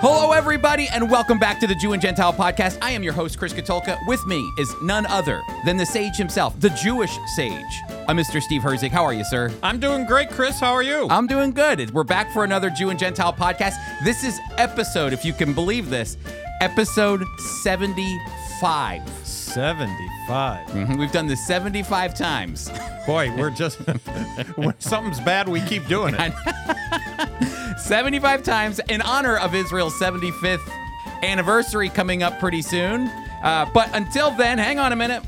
Hello, everybody, and welcome back to the Jew and Gentile podcast. I am your host, Chris Katulka. With me is none other than the sage himself, the Jewish sage, uh, Mr. Steve Herzig. How are you, sir? I'm doing great, Chris. How are you? I'm doing good. We're back for another Jew and Gentile podcast. This is episode, if you can believe this, episode 75. 75. Mhm, We've done this 75 times. Boy, we're just when something's bad, we keep doing it. 75 times in honor of Israel's 75th anniversary coming up pretty soon. Uh, but until then, hang on a minute.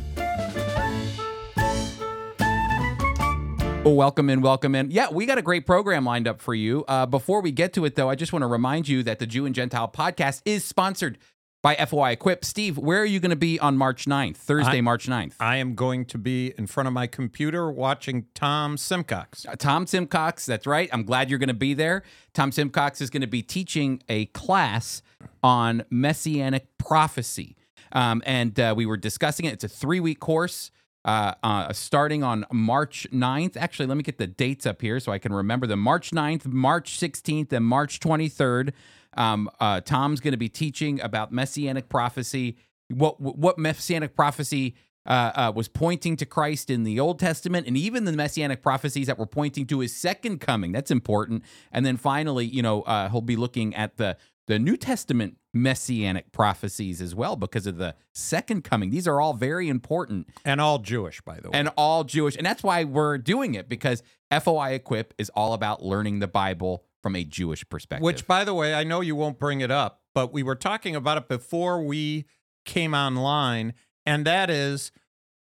Oh, welcome in, welcome in. Yeah, we got a great program lined up for you. Uh, before we get to it, though, I just want to remind you that the Jew and Gentile podcast is sponsored by FOI Equip. Steve, where are you going to be on March 9th, Thursday, I- March 9th? I am going to be in front of my computer watching Tom Simcox. Uh, Tom Simcox, that's right. I'm glad you're going to be there. Tom Simcox is going to be teaching a class on messianic prophecy. Um, and uh, we were discussing it. It's a three week course uh, uh, starting on March 9th. Actually, let me get the dates up here so I can remember them March 9th, March 16th, and March 23rd. Um, uh, Tom's going to be teaching about messianic prophecy, what what messianic prophecy uh, uh, was pointing to Christ in the Old Testament, and even the messianic prophecies that were pointing to His second coming. That's important. And then finally, you know, uh, he'll be looking at the the New Testament messianic prophecies as well because of the second coming. These are all very important And all Jewish, by the way. and all Jewish. And that's why we're doing it because FOI Equip is all about learning the Bible from a Jewish perspective. Which, by the way, I know you won't bring it up, but we were talking about it before we came online, and that is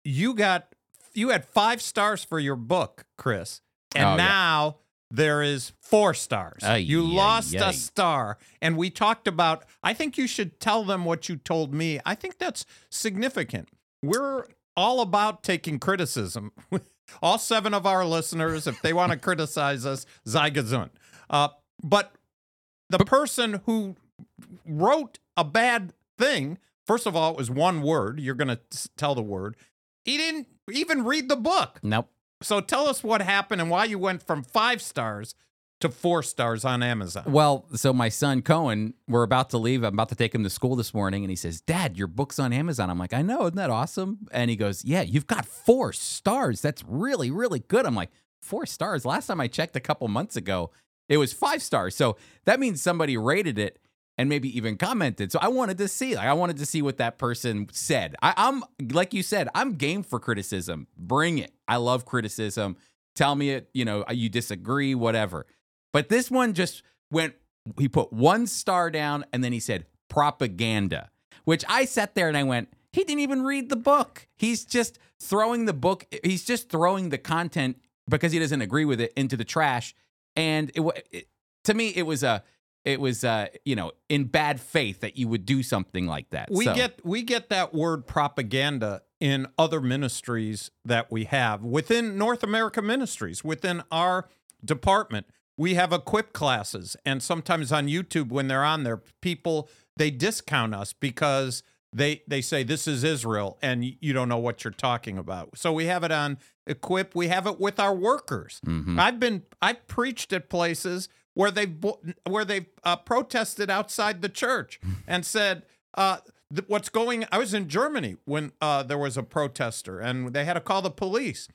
you got you had five stars for your book, Chris, and Oh, yeah. now there is four stars. Ay, you ay, lost ay. a star, and we talked about. I think you should tell them what you told me. I think that's significant. We're all about taking criticism. all seven of our listeners, if they want to criticize us, Zygazun. Uh, but the person who wrote a bad thing, first of all, it was one word. You're going to tell the word. He didn't even read the book. nope. So tell us what happened and why you went from five stars to four stars on Amazon. Well, so my son Cohen, we're about to leave. I'm about to take him to school this morning, and he says, "Dad, your book's on Amazon." I'm like, "I know, isn't that awesome?" And he goes, "Yeah, you've got four stars. That's really, really good." I'm like, four stars. Last time I checked a couple months ago, it was five stars. So that means somebody rated it and maybe even commented. So I wanted to see, like, I wanted to see what that person said. I, I'm like you said, I'm game for criticism. Bring it. I love criticism. Tell me it. You know, uh, you disagree, whatever. But this one just went, he put one star down and then he said propaganda, which I sat there and I went, he didn't even read the book. He's just throwing the book, he's just throwing the content because he doesn't agree with it into the trash. And it, it to me, it was a, it was, uh, you know, in bad faith that you would do something like that. We So- get we get that word propaganda in other ministries that we have within North America Ministries within our department. We have equip classes, and sometimes on YouTube when they're on there, people they discount us because they they say this is Israel and you don't know what you're talking about. So we have it on equip. We have it with our workers. Mhm. I've been I've preached at places where they've where they've uh, protested outside the church and said uh, th- what's going. I was in Germany when uh, there was a protester and they had to call the police.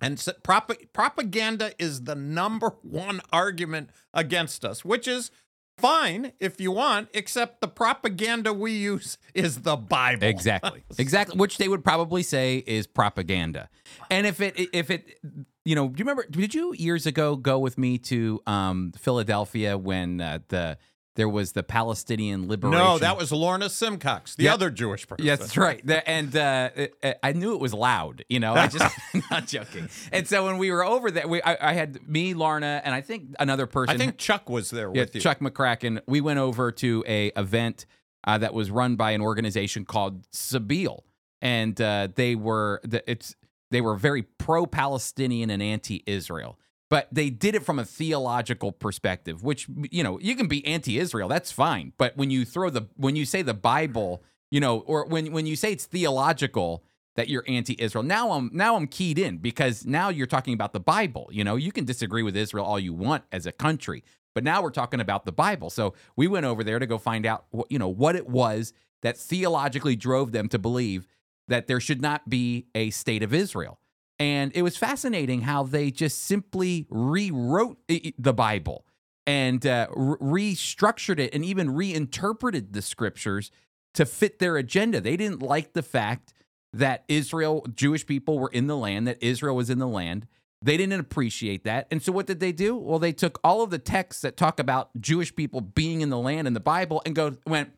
And s prop- propaganda is the number one argument against us, which is fine if you want, except the propaganda we use is the Bible. Exactly. Exactly. Which they would probably say is propaganda. And if it, if it, you know, do you remember? Did you years ago go with me to um, Philadelphia when uh, the there was the Palestinian liberation? No, that was Lorna Simcox, the Yep. other Jewish person. Yes, that's right. And uh, it- I knew it was loud. You know, I just not joking. And so when we were over there, we I, I had me, Lorna, and I think another person. I think Chuck was there yeah, with you. Chuck McCracken. We went over to a event uh, that was run by an organization called Sabeel, and uh, they were the, it's they were very pro-Palestinian and anti-Israel. But they did it from a theological perspective, which you know you can be anti-Israel, that's fine. But when you throw the when you say the Bible, you know, or when when you say it's theological, that you're anti-Israel. Now I'm now I'm keyed in because now you're talking about the Bible. You know, you can disagree with Israel all you want as a country, But now we're talking about the Bible. So we went over there to go find out, what, you know, what it was that theologically drove them to believe that there should not be a state of Israel. And it was fascinating how they just simply rewrote the Bible and uh, restructured it and even reinterpreted the scriptures to fit their agenda. They didn't like the fact that Israel, Jewish people were in the land, that Israel was in the land. They didn't appreciate that. And so what did they do? Well, they took all of the texts that talk about Jewish people being in the land in the Bible and go went,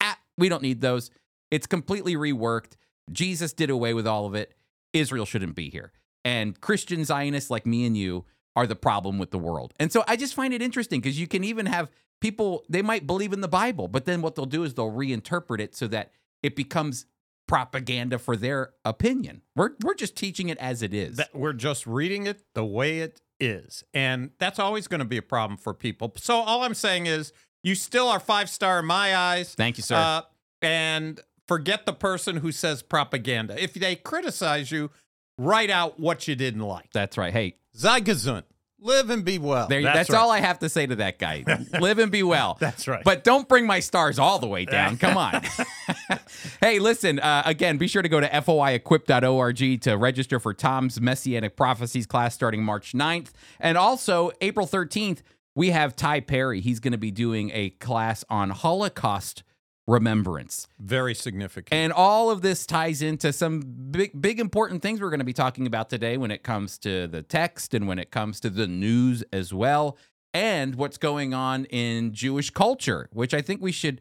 ah, we don't need those. It's completely reworked. Jesus did away with all of it. Israel shouldn't be here. And Christian Zionists like me and you are the problem with the world. And so I just find it interesting because you can even have people, they might believe in the Bible, but then what they'll do is they'll reinterpret it so that it becomes propaganda for their opinion. We're, we're just teaching it as it is. That we're just reading it the way it is. And that's always going to be a problem for people. So all I'm saying is you still are five star in my eyes. Thank you, sir. Uh, and forget the person who says propaganda. If they criticize you, write out what you didn't like. That's right. Hey, Sei gesund. Live and be well. There, that's, that's right. all I have to say to that guy. Live and be well. that's right. But don't bring my stars all the way down. Come on. hey, listen, uh, again, be sure to go to foiequip.org to register for Tom's Messianic Prophecies class starting March 9th. And also, April 13th, we have Ty Perry. He's going to be doing a class on Holocaust remembrance. Very significant. And all of this ties into some big, big important things we're going to be talking about today when it comes to the text and when it comes to the news as well, and what's going on in Jewish culture, which I think we should.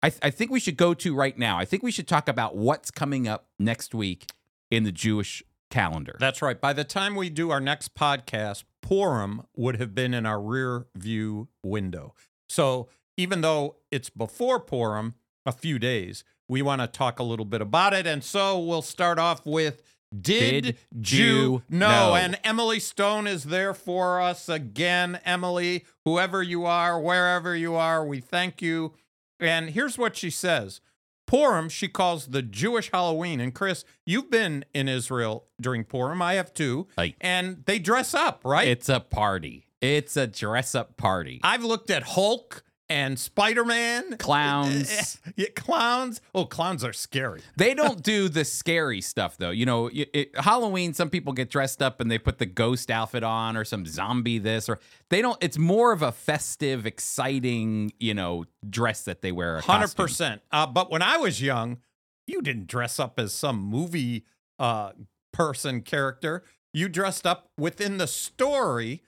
I, th- I think we should go to right now. I think we should talk about what's coming up next week in the Jewish calendar. That's right. By the time we do our next podcast, Purim would have been in our rear view window. So even though it's before Purim, a few days, we want to talk a little bit about it. And so we'll start off with Did, Did Jew know? know? And Emily Stone is there for us again. Emily, whoever you are, wherever you are, we thank you. And here's what she says Purim, she calls the Jewish Halloween. And Chris, you've been in Israel during Purim. I have too. Like, and they dress up, right? It's a party. It's a dress up party. I've looked at Hulk and Spider Man. Clowns. yeah, clowns. Oh, clowns are scary. They don't do the scary stuff, though. You know, it, it, Halloween, some people get dressed up and they put the ghost outfit on or some zombie this, or they don't. It's more of a festive, exciting, you know, dress that they wear. 100%. Uh, but when I was young, you didn't dress up as some movie uh, person character. You dressed up within the story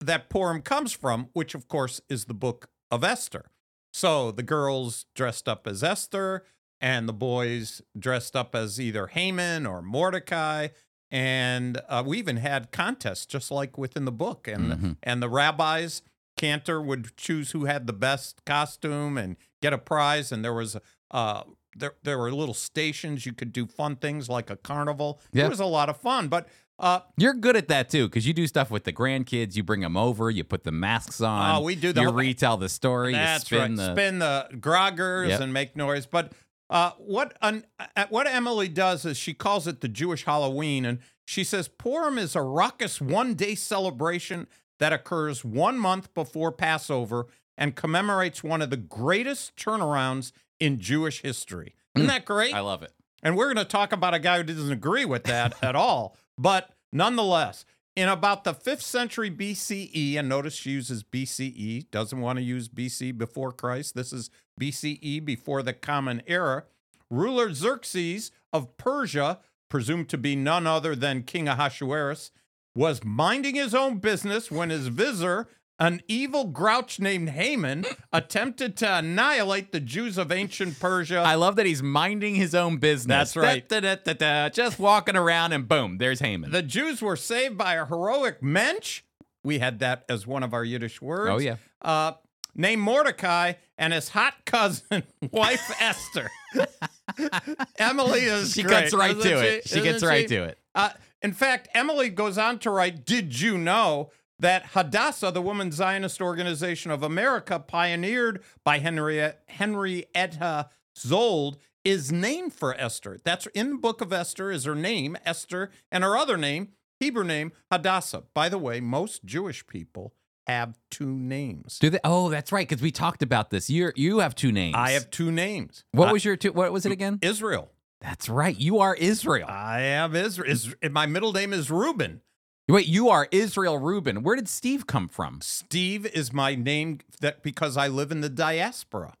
that Purim comes from, which, of course, is the book of Esther. So the girls dressed up as Esther and the boys dressed up as either Haman or Mordecai. And uh, we even had contests just like within the book. And, mm-hmm. and the rabbis, Cantor would choose who had the best costume and get a prize. And there was uh, there, there were little stations you could do fun things like a carnival. Yep. It was a lot of fun. But uh, You're good at that too, because you do stuff with the grandkids. You bring them over, you put the masks on. Oh, we do the You retell the story. That's spin right. The, spin the groggers Yep. and make noise. But uh, what un, uh, what Emily does is she calls it the Jewish Halloween, and she says Purim is a raucous one day celebration that occurs one month before Passover and commemorates one of the greatest turnarounds in Jewish history. Isn't Mm. that great? I love it. And we're going to talk about a guy who doesn't agree with that at all. But nonetheless, in about the 5th century BCE, and notice she uses BCE, doesn't want to use BC before Christ. This is BCE before the Common Era. Ruler Xerxes of Persia, presumed to be none other than King Ahasuerus, was minding his own business when his vizier, an evil grouch named Haman attempted to annihilate the Jews of ancient Persia. I love that he's minding his own business. That's right. Da, da, da, just walking around and boom, there's Haman. The Jews were saved by a heroic mensch. We had that as one of our Yiddish words. Oh, yeah. Uh, named Mordecai and his hot cousin, wife Esther. Emily is she great, gets right to it. She Isn't gets right she? to it. Uh, in fact, Emily goes on to write, Did you know that Hadassah, the Woman Zionist Organization of America, pioneered by Henrietta, Henrietta Szold, is named for Esther. That's in the book of Esther is her name, Esther, and her other name, Hebrew name, Hadassah. By the way, most Jewish people have two names. Do they? Oh, that's right. Because we talked about this. You you have two names. I have two names. What I- was your two? What was it again? Israel? That's right. You are Israel. I am Israel. Is, my middle name is Reuben. Wait, you are Israel Reuben. Where did Steve come from? Steve is my name that because I live in the diaspora.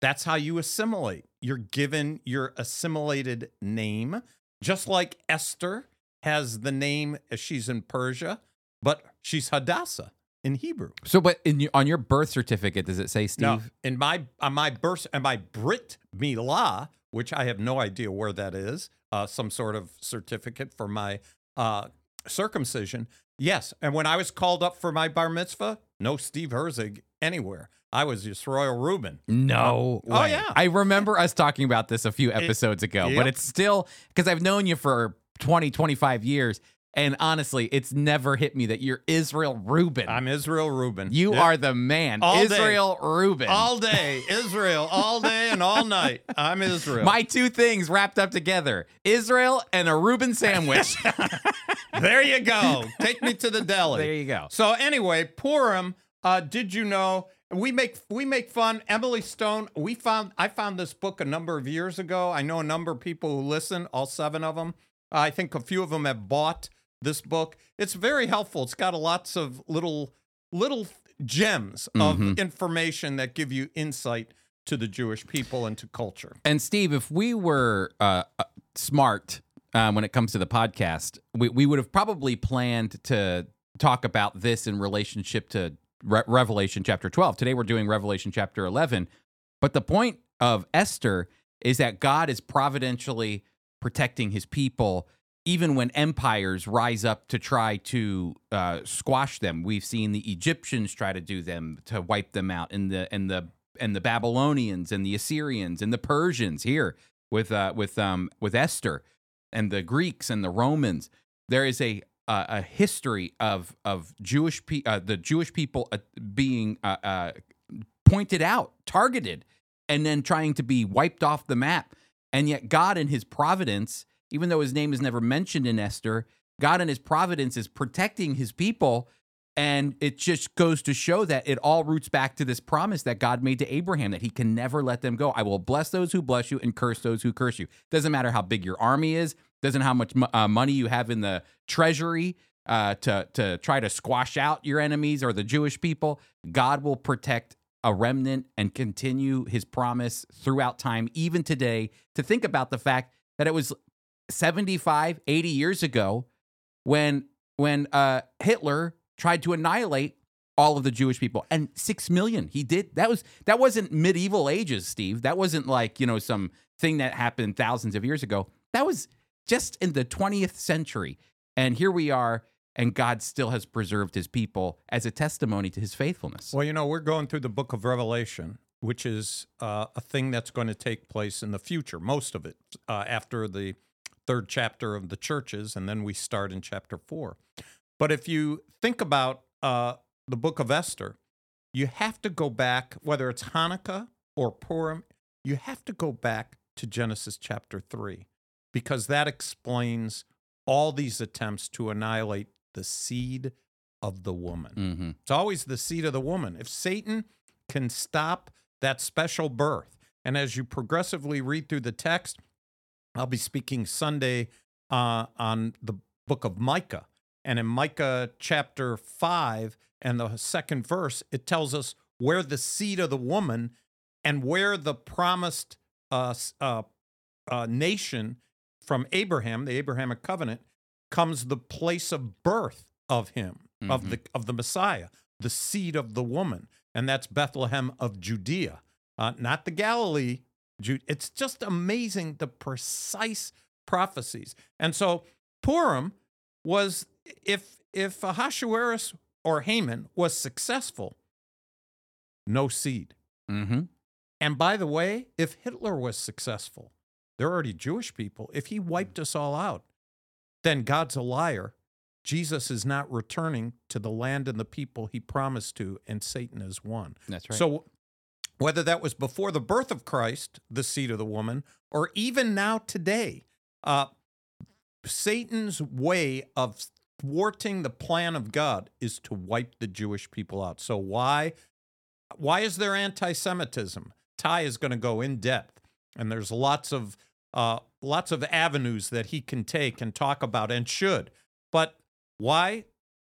That's how you assimilate. You're given your assimilated name, just like Esther has the name as she's in Persia, but she's Hadassah in Hebrew. So, but in your, on your birth certificate, does it say Steve? No, in my on my birth and my Brit Milah, which I have no idea where that is, uh, some sort of certificate for my uh, circumcision. Yes, and when I was called up for my bar mitzvah, no Steve Herzig anywhere. I was just Royal Reuben. No. Oh, oh way. yeah. I remember us talking about this a few episodes ago, but it's still because I've known you for 20, 25 years. And honestly, it's never hit me that you're Israel Reuben. I'm Israel Reuben. you Yep. are the man. All day. Israel Reuben. all day Israel, all day and all night. I'm Israel. My two things wrapped up together Israel and a Reuben sandwich. there you go. Take me to the deli. there you go. So anyway, Purim. Uh, did you know we make we make fun? Emily Stone. We found I found this book a number of years ago. I know a number of people who listen. All seven of them. I think a few of them have bought this book. It's very helpful. It's got lots of little little gems of Mhm. information that give you insight to the Jewish people and to culture. And Steve, if we were uh, uh, smart um, when it comes to the podcast, we, we would have probably planned to talk about this in relationship to Re- Revelation chapter 12. Today we're doing Revelation chapter 11. But the point of Esther is that God is providentially protecting his people even when empires rise up to try to uh, squash them. We've seen the Egyptians try to do them to wipe them out, and the and the and the Babylonians and the Assyrians and the Persians here with uh, with um, with Esther and the Greeks and the Romans. There is a uh, a history of of Jewish pe- uh, the Jewish people uh, being uh, uh, pointed out, targeted, and then trying to be wiped off the map. And yet, God, in His providence, even though His name is never mentioned in Esther, God in His providence is protecting His people. And it just goes to show that it all roots back to this promise that God made to Abraham that he can never let them go. I will bless those who bless you and curse those who curse you. Doesn't matter how big your army is, doesn't how much uh, money you have in the treasury uh, to to try to squash out your enemies or the Jewish people. God will protect a remnant and continue his promise throughout time, even today. To think about the fact that it was 75, 80 years ago when when uh, Hitler tried to annihilate all of the Jewish people. And 6 million he did that was that wasn't medieval ages Steve. That wasn't like you know some thing that happened thousands of years ago. That was just in the 20th century. And here we are and God still has preserved his people as a testimony to his faithfulness. Well, you know, we're going through the book of Revelation, which is uh, a thing that's going to take place in the future, most of it, uh, after the third chapter of the churches, and then we start in chapter four. But if you think about uh, the book of Esther, you have to go back, whether it's Hanukkah or Purim, you have to go back to Genesis chapter three, because that explains all these attempts to annihilate the seed of the woman. mm-hmm. It's always the seed of the woman. If Satan can stop that special birth, and as you progressively read through the text, I'll be speaking Sunday uh, on the book of Micah. And in Micah chapter 5 and the second verse, it tells us where the seed of the woman and where the promised uh, uh, uh, nation from Abraham, the Abrahamic covenant, comes the place of birth of him, of Mhm. the of the Messiah, the seed of the woman, and that's Bethlehem of Judea, uh, not the Galilee. It's just amazing the precise prophecies, and so Purim was if if Ahasuerus or Haman was successful, no seed. Mm-hmm. And by the way, if Hitler was successful, they're already Jewish people. If he wiped us all out, then God's a liar. Jesus is not returning to the land and the people he promised to, and Satan is one. that's right So, whether that was before the birth of Christ, the seed of the woman, or even now today, uh, Satan's way of thwarting the plan of God is to wipe the Jewish people out. So why why is there anti-Semitism? Ty is going to go in depth, and there's lots of uh, lots of avenues that he can take and talk about and should. But why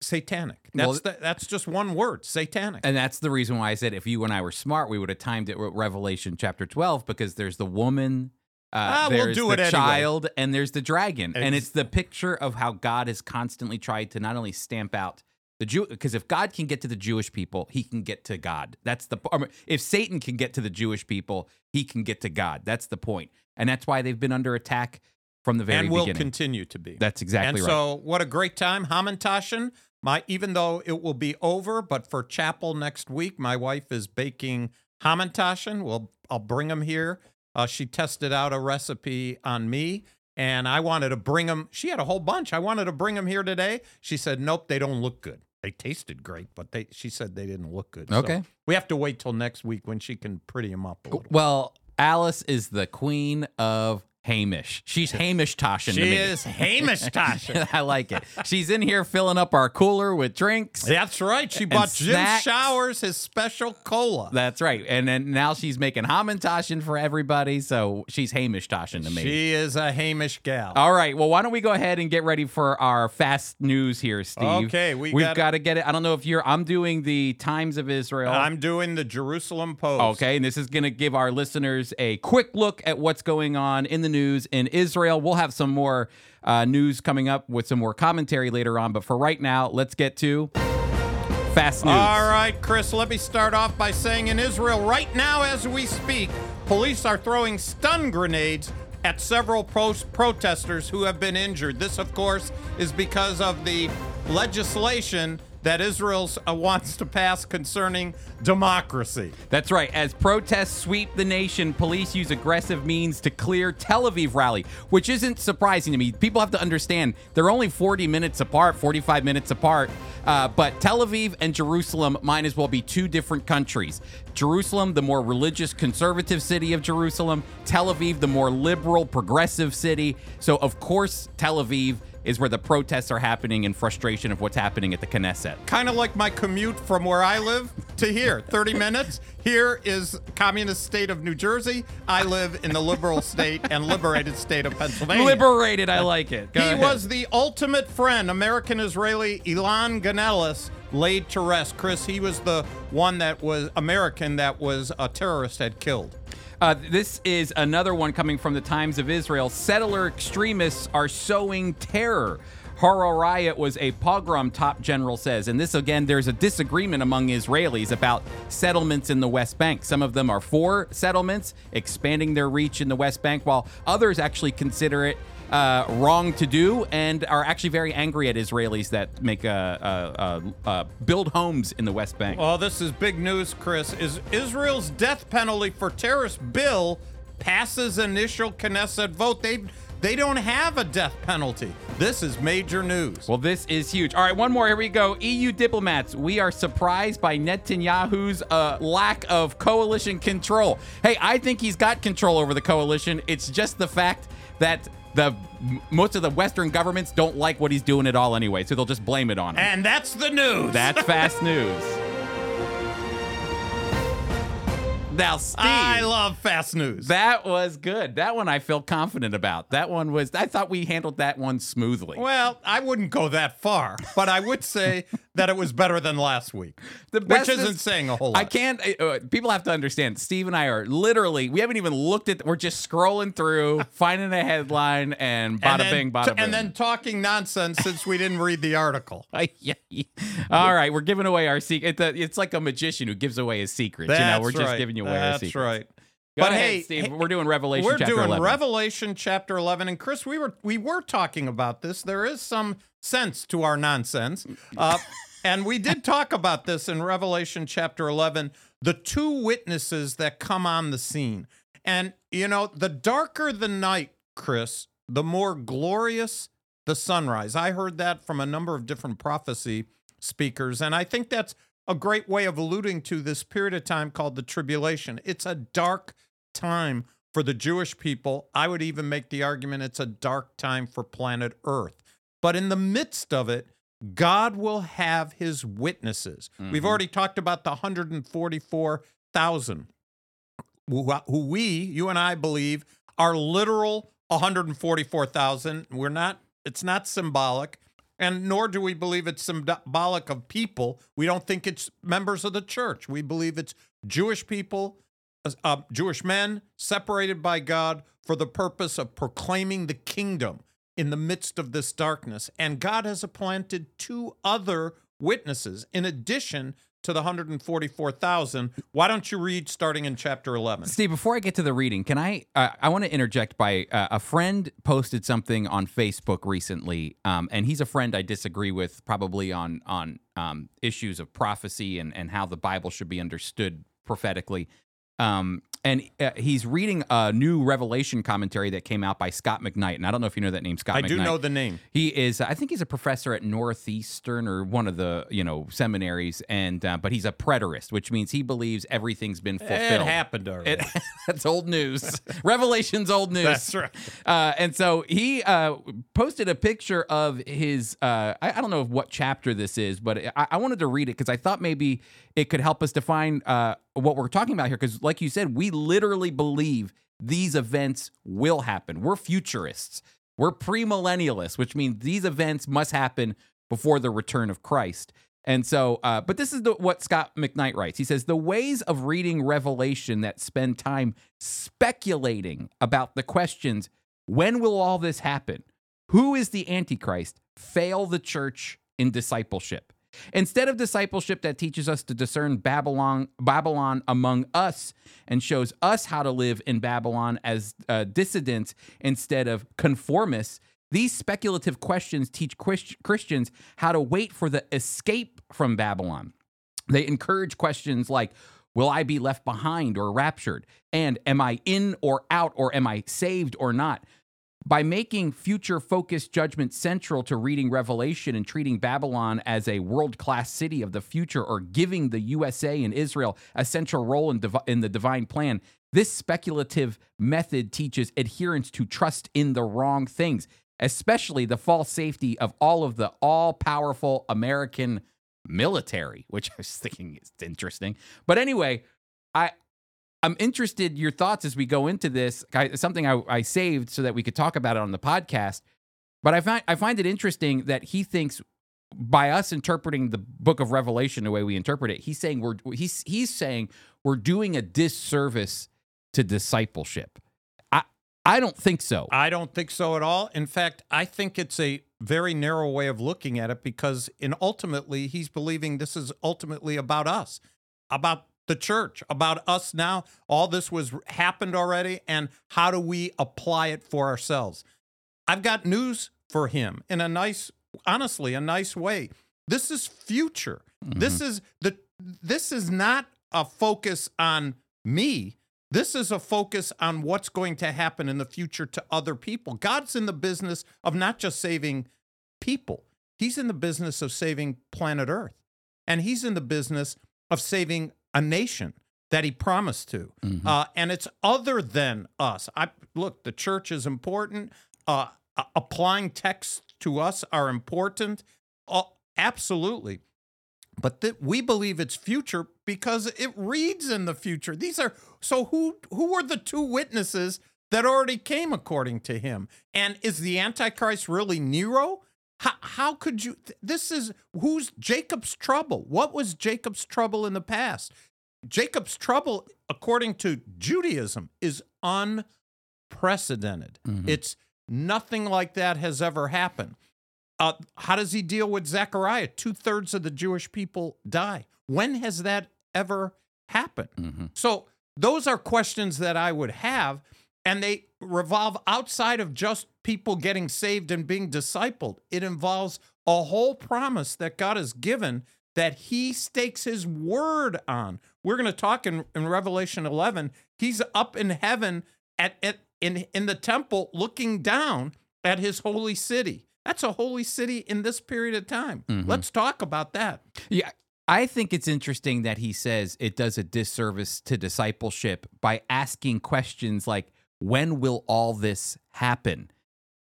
satanic? That's Well, the, that's just one word, satanic. And that's the reason why I said if you and I were smart, we would have timed it with Revelation chapter 12 because there's the woman, uh, Ah, we'll there's do the it anyway. child, and there's the dragon. and it's the picture of how God has constantly tried to not only stamp out the Jew, because if God can get to the Jewish people, he can get to God. That's the, or if Satan can get to the Jewish people, he can get to God. That's the point. And that's why they've been under attack from the very beginning. and will beginning. continue to be. that's exactly and right. so, what a great time, Hamantashen. My even though it will be over, but for chapel next week, my wife is baking Hamantashen. Well, I'll bring them here. Uh, she tested out a recipe on me, and I wanted to bring them. She had a whole bunch. I wanted to bring them here today. She said, "Nope, they don't look good. They tasted great, but they." She said they didn't look good. So Okay. we have to wait till next week when she can pretty them up a little. Well, Alice is the queen of Hamish. She's Hamish Toshin to She is Hamish Tasha. I like it. She's in here filling up our cooler with drinks. That's right. She bought Jim snacks. Showers his special cola. That's right. And then now she's making Hamantashen for everybody. So she's Hamish Toshin to me. She is a Hamish gal. All right. Well, why don't we go ahead and get ready for our fast news here, Steve? Okay, we We've got to get it. I don't know if you're. I'm doing the Times of Israel. I'm doing the Jerusalem Post. Okay, and this is going to give our listeners a quick look at what's going on in the news in Israel. We'll have some more uh, news coming up with some more commentary later on, but for right now, let's get to fast news. All right, Chris, let me start off by saying in Israel, right now as we speak, police are throwing stun grenades at several pro- protesters who have been injured. This, of course, is because of the legislation that Israel uh, wants to pass concerning democracy. That's right. As protests sweep the nation, police use aggressive means to clear Tel Aviv rally, which isn't surprising to me. People have to understand they're only 40 minutes apart, 45 minutes apart. Uh, but Tel Aviv and Jerusalem might as well be two different countries. Jerusalem, the more religious, conservative city of Jerusalem. Tel Aviv, the more liberal, progressive city. So, of course, Tel Aviv is where the protests are happening in frustration of what's happening at the Knesset. Kind of like my commute from where I live to here 30 minutes. Here is communist state of New Jersey. I live in the liberal state and liberated state of Pennsylvania. Liberated, I uh, like it. Go He ahead. was the ultimate friend, American Israeli Elan Ganeles, laid to rest. Chris, he was the one that was American that was a terrorist had killed. Uh, this is another one coming from the Times of Israel. Settler extremists are sowing terror. Huwara riot was a pogrom, top general says. And this, again, there's a disagreement among Israelis about settlements in the West Bank. Some of them are for settlements, expanding their reach in the West Bank, while others actually consider it uh, wrong to do and are actually very angry at Israelis that make uh, uh, uh, build homes in the West Bank. Well, this is big news, Chris. Is Israel's death penalty for terrorist bill passes initial Knesset vote? They they don't have a death penalty. This is major news. Well, this is huge. All right, one more. Here we go. EU diplomats, we are surprised by Netanyahu's uh, lack of coalition control. Hey, I think he's got control over the coalition. It's just the fact that the most of the Western governments don't like what he's doing at all anyway, so they'll just blame it on him. and that's the news. That's fast news. Now, Steve. I love fast news. that was good. That one I feel confident about. That one was, I thought we handled that one smoothly. Well, I wouldn't go that far, but I would say that it was better than last week, The which isn't is- saying a whole lot. I can't. Uh, uh, people have to understand. Steve and I are literally. We haven't even looked at. We're just scrolling through, finding a headline, and bada and then, bing, bada bing. and then talking nonsense since we didn't read the article. All right, we're giving away our secret. It's like a magician who gives away his secrets. you know, That's we're just right. giving you away our That's secrets. right. Go But ahead, hey, Steve. hey, we're doing Revelation We're chapter doing 11. Revelation chapter 11 and Chris we were we were talking about this there is some sense to our nonsense uh, and we did talk about this in Revelation chapter 11 the two witnesses that come on the scene and you know the darker the night Chris the more glorious the sunrise I heard that from a number of different prophecy speakers and I think that's a great way of alluding to this period of time called the tribulation it's a dark time for the Jewish people. I would even make the argument it's a dark time for planet Earth. But in the midst of it, God will have his witnesses. We've Mhm. already talked about the 144,000 who, who we, you and I believe, are literal 144,000. We're not, it's not symbolic. And nor do we believe it's symbolic of people. We don't think it's members of the church. We believe it's Jewish people, uh, uh, Jewish men separated by God for the purpose of proclaiming the kingdom in the midst of this darkness. And God has appointed two other witnesses in addition to the 144,000. Why don't you read starting in chapter 11? Steve, before I get to the reading, can I? Uh, I want to interject by uh, a friend posted something on Facebook recently, um, and he's a friend I disagree with, probably on on um, issues of prophecy and and how the Bible should be understood prophetically. Um, and uh, he's reading a new Revelation commentary that came out by Scot McKnight, and I don't know if you know that name, Scot. I McKnight. do know the name. He is, I think he's a professor at Northeastern or one of the you know seminaries, and uh, but he's a preterist, which means he believes everything's been fulfilled. It happened already. It, that's old news. Revelation's old news. That's right. Uh, and so he uh, posted a picture of his. Uh, I, I don't know what chapter this is, but I, I wanted to read it because I thought maybe it could help us define uh, what we're talking about here. Because, like you said, we literally believe these events will happen. We're futurists. We're premillennialists, which means these events must happen before the return of Christ. And so, uh, but this is the, what Scot McKnight writes. He says the ways of reading Revelation that spend time speculating about the questions when will all this happen? Who is the Antichrist? Fail the church in discipleship. Instead of discipleship that teaches us to discern Babylon, Babylon among us and shows us how to live in Babylon as uh, dissidents instead of conformists, these speculative questions teach Christians how to wait for the escape from Babylon. They encourage questions like, Will I be left behind or raptured? And am I in or out or am I saved or not? By making future focused judgment central to reading Revelation and treating Babylon as a world class city of the future or giving the USA and Israel a central role in, div- in the divine plan, this speculative method teaches adherents to trust in the wrong things, especially the false safety of all of the all powerful American military, which I was thinking is interesting. But anyway, I I'm interested your thoughts as we go into this. I, something I, I saved so that we could talk about it on the podcast. But I find I find it interesting that he thinks by us interpreting the book of Revelation the way we interpret it, he's saying we're he's he's saying we're doing a disservice to discipleship. I I don't think so. I don't think so at all. In fact, I think it's a very narrow way of looking at it because in ultimately he's believing this is ultimately about us, about the church, about us now. All this was happened already and how do we apply it for ourselves? I've got news for him in a nice honestly, a nice way. This is future. This mm-hmm. is the this is not a focus on me. This is a focus on what's going to happen in the future to other people. God's in the business of not just saving people, He's in the business of saving planet Earth. And He's in the business of saving a nation that He promised to. Mhm. Uh, and it's other than us. I Look, the church is important. Uh, applying texts to us are important. Uh, absolutely but that we believe it's future because it reads in the future. These are so who who were the two witnesses that already came according to him? And is the Antichrist really Nero? How, how could you? This is who's Jacob's trouble. What was Jacob's trouble in the past? Jacob's trouble, according to Judaism, is unprecedented. Mhm. It's nothing like that has ever happened. Uh, how does he deal with Zechariah? Two thirds of the Jewish people die. When has that ever happened? Mhm. So those are questions that I would have, and they revolve outside of just people getting saved and being discipled. It involves a whole promise that God has given that he stakes his word on. We're going to talk in, in Revelation 11. He's up in heaven at, at in in the temple looking down at his holy city. That's a holy city in this period of time. Mhm. Let's talk about that. Yeah, I think it's interesting that he says it does a disservice to discipleship by asking questions like, when will all this happen?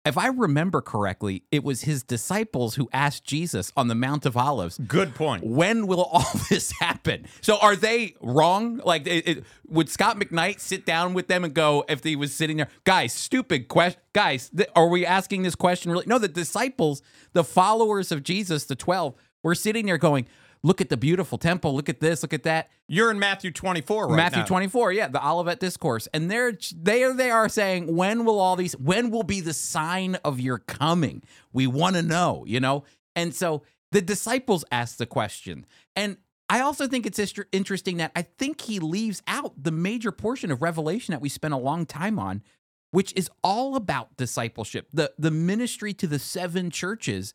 if I remember correctly, it was his disciples who asked Jesus on the Mount of Olives, Good point. when will all this happen? So are they wrong? Like, it, it- would Scot McKnight sit down with them and go, if he was sitting there, guys, stupid question, guys, th- are we asking this question really? No, the disciples, the followers of Jesus, the 12, were sitting there going, look at the beautiful temple, look at this, look at that. You're in Matthew 24 right Matthew now. 24, yeah, the Olivet Discourse. And they're they are they are saying, when will all these when will be the sign of your coming? We want to know, you know? And so the disciples ask the question. And I also think it's interesting that I think he leaves out the major portion of Revelation that we spent a long time on, which is all about discipleship, the the ministry to the seven churches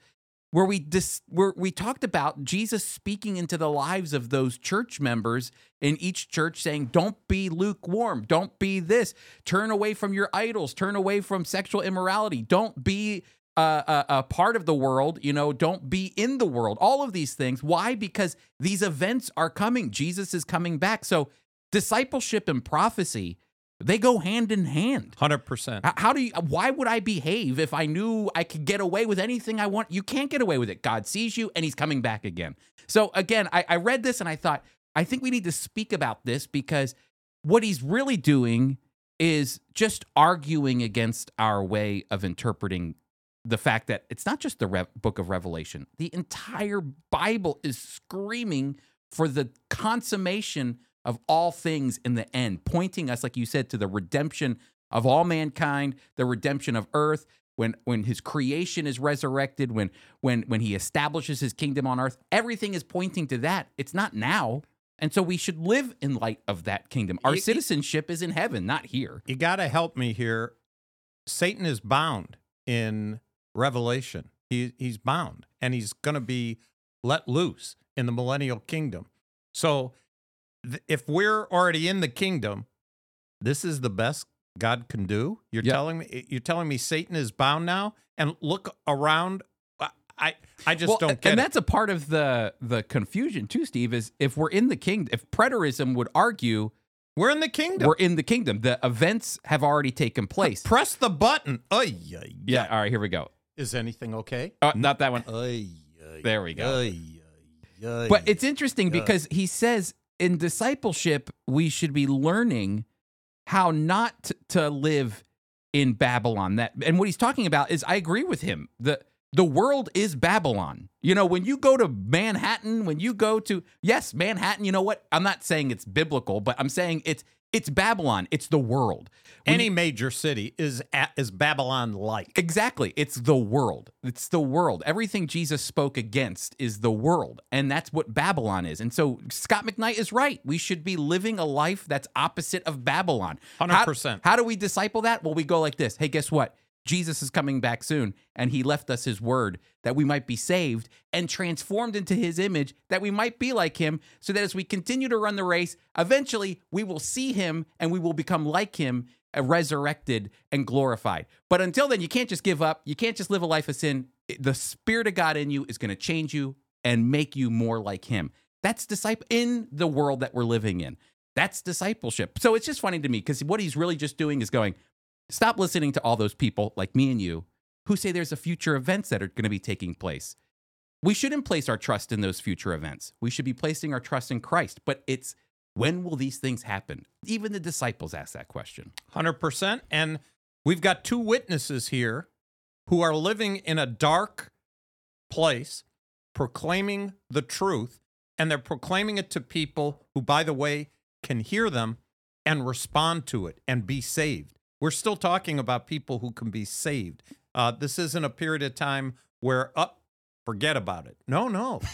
where we dis- where we talked about Jesus speaking into the lives of those church members in each church saying don't be lukewarm. Don't be this. Turn away from your idols. Turn away from sexual immorality. Don't be uh, a, a part of the world. You know don't be in the world. All of these things. Why? Because these events are coming. Jesus is coming back. So discipleship and prophecy they go hand in hand 100%. how, do you? Why would I behave if I knew I could get away with anything I want? You can't get away with it. God sees you, and He's coming back again. So again, I, I read this and I thought I think we need to speak about this because what He's really doing is just arguing against our way of interpreting the fact that it's not just the Rev- book of Revelation. The entire Bible is screaming for the consummation of all things in the end, pointing us, like you said, to the redemption of all mankind, the redemption of earth. When, when his creation is resurrected, when when when he establishes his kingdom on earth, everything is pointing to that. It's not now. And so we should live in light of that kingdom. Our citizenship is in heaven, not here. You got to help me here. Satan is bound in Revelation. He, he's bound and he's going to be let loose in the millennial kingdom. So if we're already in the kingdom, this is the best God can do. You're Yep. telling me you're telling me Satan is bound now and look around I I, just Well, don't get and it. that's a part of the the confusion too, Steve. Is if we're in the kingdom, if preterism would argue We're in the kingdom. we're in the kingdom, the events have already taken place. Press the button. Ay, ay, Yeah. All right. Here we go. Is anything okay? Uh, not that one. Ay, ay, There we go. ay. But it's interesting because he says in discipleship we should be learning how not t- to live in Babylon. That and what he's talking about is I agree with him. The the world is Babylon. You know, when you go to Manhattan, when you go to yes, Manhattan, you know what? I'm not saying it's biblical, but I'm saying it's it's Babylon. It's the world. When any you- major city is at, is Babylon like. Exactly. It's the world. It's the world. Everything Jesus spoke against is the world. And that's what Babylon is. And so Scot McKnight is right. We should be living a life that's opposite of Babylon. 100%. How, do we disciple that? Well, we go like this Hey, guess what? Jesus is coming back soon, and he left us his word that we might be saved and transformed into his image, that we might be like him, so that as we continue to run the race, eventually we will see him and we will become like him, uh, resurrected and glorified. But until then, you can't just give up. You can't just live a life of sin. The Spirit of God in you is going to change you and make you more like him. That's disciple in the world that we're living in. That's discipleship. So it's just funny to me because what he's really just doing is going, stop listening to all those people like me and you who say there's a future events that are going to be taking place. We shouldn't place our trust in those future events. We should be placing our trust in Christ. But it's when will these things happen? Even the disciples ask that question. 100%. And we've got two witnesses here who are living in a dark place, proclaiming the truth, and they're proclaiming it to people who, by the way, can hear them and respond to it and be saved. We're still talking about people who can be saved. Uh, this isn't a period of time where, up, forget about it. No, no.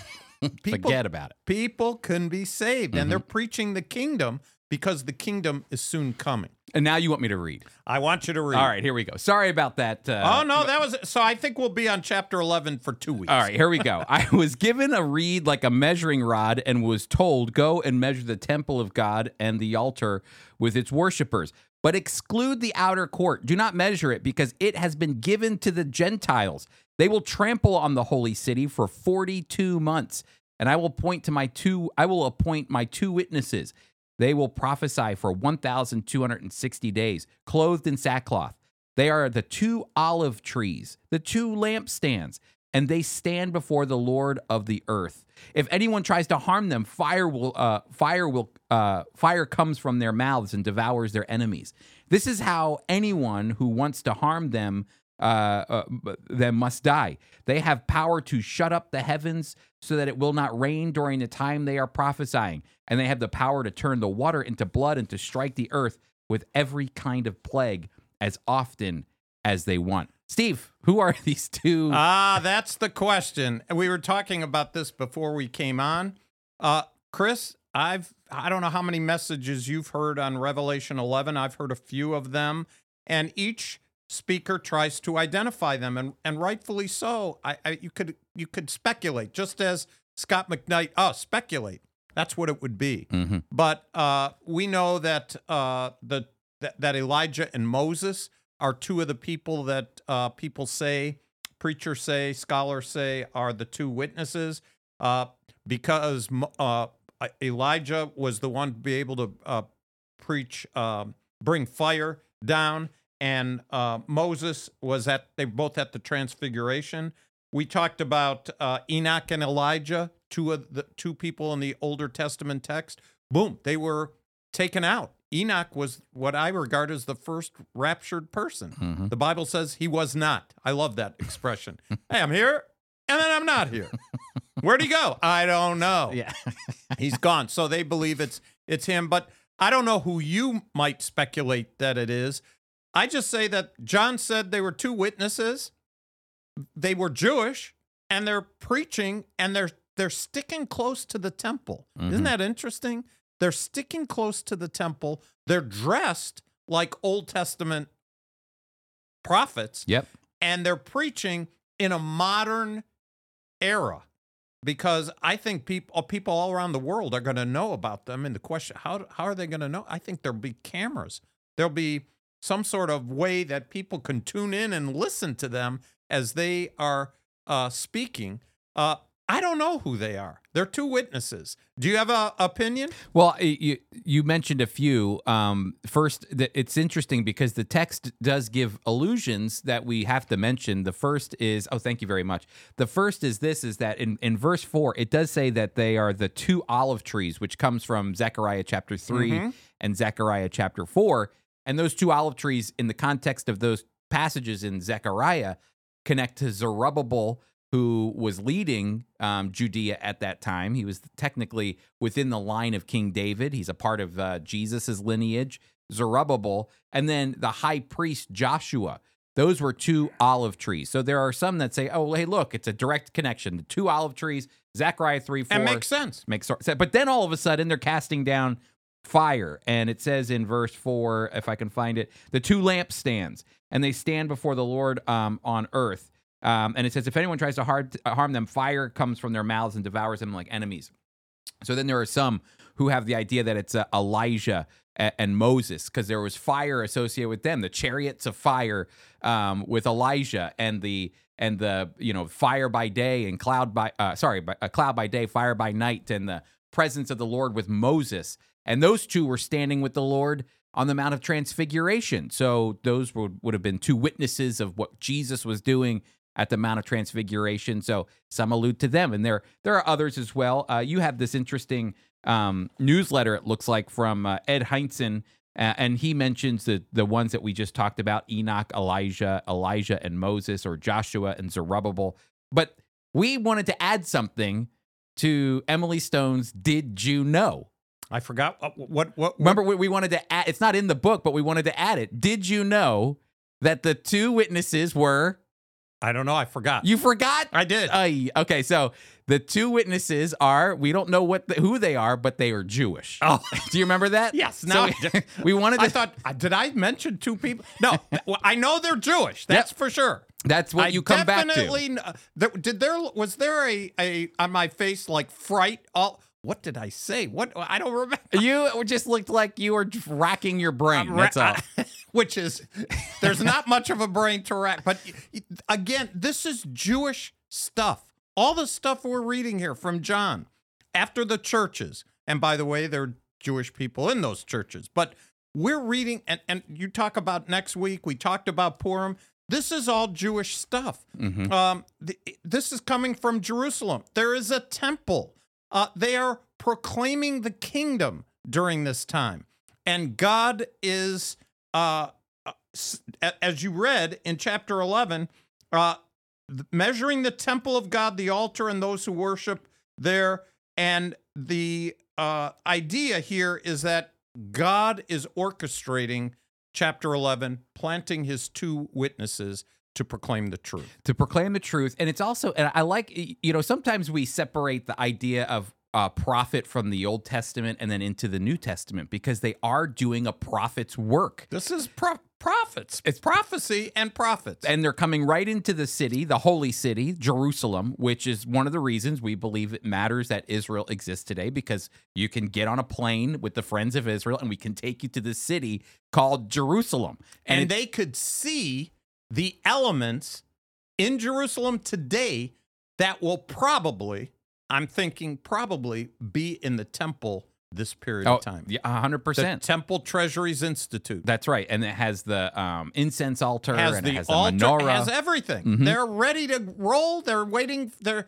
People, Forget about it. people can be saved, and they're preaching the kingdom because the kingdom is soon coming. And now you want me to read. I want you to read. All right, here we go. Sorry about that. Uh, Oh no, that was so. I think we'll be on chapter eleven for two weeks. All right, here we go. I was given a reed like a measuring rod and was told, Go and measure the temple of God and the altar with its worshippers, but exclude the outer court. Do not measure it because it has been given to the Gentiles. They will trample on the holy city for 42 months. And I will point to my two I will appoint my two witnesses. They will prophesy for 1260 days, clothed in sackcloth. They are the two olive trees, the two lampstands, and they stand before the Lord of the earth. If anyone tries to harm them, fire will uh, fire will uh, fire comes from their mouths and devours their enemies. This is how anyone who wants to harm them uh, uh, them must die. They have power to shut up the heavens so that it will not rain during the time they are prophesying, and they have the power to turn the water into blood and to strike the earth with every kind of plague as often as they want. Steve, who are these two? Ah, that's the question. We were talking about this before we came on. Uh, Chris, I've I don't know how many messages you've heard on Revelation 11. I've heard a few of them, and each speaker tries to identify them, and and rightfully so. I, I you could you could speculate, just as Scot McKnight. Oh, speculate. That's what it would be. Mhm. But uh, we know that uh, the that, that Elijah and Moses are two of the people that uh, people say, preachers say, scholars say are the two witnesses, uh, because uh, Elijah was the one to be able to uh, preach, um bring fire down, and uh, Moses was at they both at the Transfiguration. We talked about uh, Enoch and Elijah, two of the two people in the Older Testament text. Boom, they were taken out. Enoch was what I regard as the first raptured person. Mhm. The Bible says he was not. I love that expression. hey, I'm here and then I'm not here. Where'd he go? I don't know. Yeah. He's gone. So they believe it's it's him, but I don't know who you might speculate that it is. I just say that John said they were two witnesses. They were Jewish and they're preaching and they're they're sticking close to the temple. Isn't Mhm. that interesting? They're sticking close to the temple. They're dressed like Old Testament prophets Yep. and they're preaching in a modern era because I think people people all around the world are going to know about them. And the question, how how are they going to know? I think there'll be cameras. There'll be some sort of way that people can tune in and listen to them as they are uh, speaking. Uh, I don't know who they are. They're two witnesses. Do you have a opinion? Well, you you mentioned a few. Um, first, it's interesting because the text does give allusions that we have to mention. The first is oh, thank you very much. The first is this: is that in in verse four, it does say that they are the two olive trees, which comes from Zechariah chapter 3 Mhm. and Zechariah chapter four, and those two olive trees in the context of those passages in Zechariah connect to Zerubbabel, who was leading um, Judea at that time. He was technically within the line of King David. He's a part of uh, Jesus's lineage, Zerubbabel, and then the high priest Joshua. Those were two olive trees. So there are some that say, "Oh, hey, look, it's a direct connection. The two olive trees, Zechariah three four makes sense. makes sor- But then all of a sudden they're casting down fire, and it says in verse four, if I can find it, the two lampstands, and they stand before the Lord um, on earth. Um, and it says, if anyone tries to har- harm them, fire comes from their mouths and devours them like enemies. So then there are some who have the idea that it's uh, Elijah a- and Moses because there was fire associated with them, the chariots of fire um, with Elijah and the and the you know fire by day and cloud by uh, sorry by, cloud by day, fire by night, and the presence of the Lord with Moses. And those two were standing with the Lord on the Mount of Transfiguration. So those would, would have been two witnesses of what Jesus was doing at the Mount of Transfiguration. So some allude to them, and there there are others as well. Uh, you have this interesting um, newsletter. It looks like from uh, Ed Heinzen, uh, and he mentions the the ones that we just talked about: Enoch, Elijah, Elijah, and Moses, or Joshua and Zerubbabel. But we wanted to add something to Emily Stone's "Did You Know?" I forgot what what what. what Remember, we, we wanted to add. It's not in the book, but we wanted to add it. Did you know that the two witnesses were? I don't know. I forgot. You forgot. I did. Ay, okay, so the two witnesses are we don't know what the, who they are, but they are Jewish. oh. Do you remember that? Yes, So now I we, we wanted to. I thought, uh, did I mention two people? No, I know they're Jewish. That's for sure. that's what I you come back to. definitely kn- did there was there a, a on my face like fright? All what did I say? What I don't remember. You just looked like you were racking your brain. I'm That's ra- all. Which is there's not much of a brain to rack. But again, this is Jewish stuff. All the stuff we're reading here from John after the churches. And by the way, there are Jewish people in those churches. But we're reading, and, and you talk about next week, we talked about Purim. This is all Jewish stuff. Mhm. Um, th- this is coming from Jerusalem. There is a temple. Uh, they are proclaiming the kingdom during this time. And God is, uh, uh, as you read in chapter 11, uh, measuring the temple of God, the altar, and those who worship there. And the uh, idea here is that God is orchestrating chapter 11, planting his two witnesses to proclaim the truth. to proclaim the truth and it's also and i like you know sometimes we separate the idea of uh, prophet from the old testament and then into the new testament because they are doing a prophet's work This is pro- prophets. It's prophecy and prophets. and they're coming right into the city the holy city jerusalem which is one of the reasons we believe it matters that israel exists today because you can get on a plane with the friends of israel and we can take you to the city called jerusalem and it- they could see the elements in Jerusalem today that will probably, I'm thinking, probably be in the temple this period oh, of time. yeah 100% The Temple Treasuries Institute That's right, and it has the um, incense altar, has and the it has the altar, menorah. has everything. Mhm. They're ready to roll. They're waiting. They're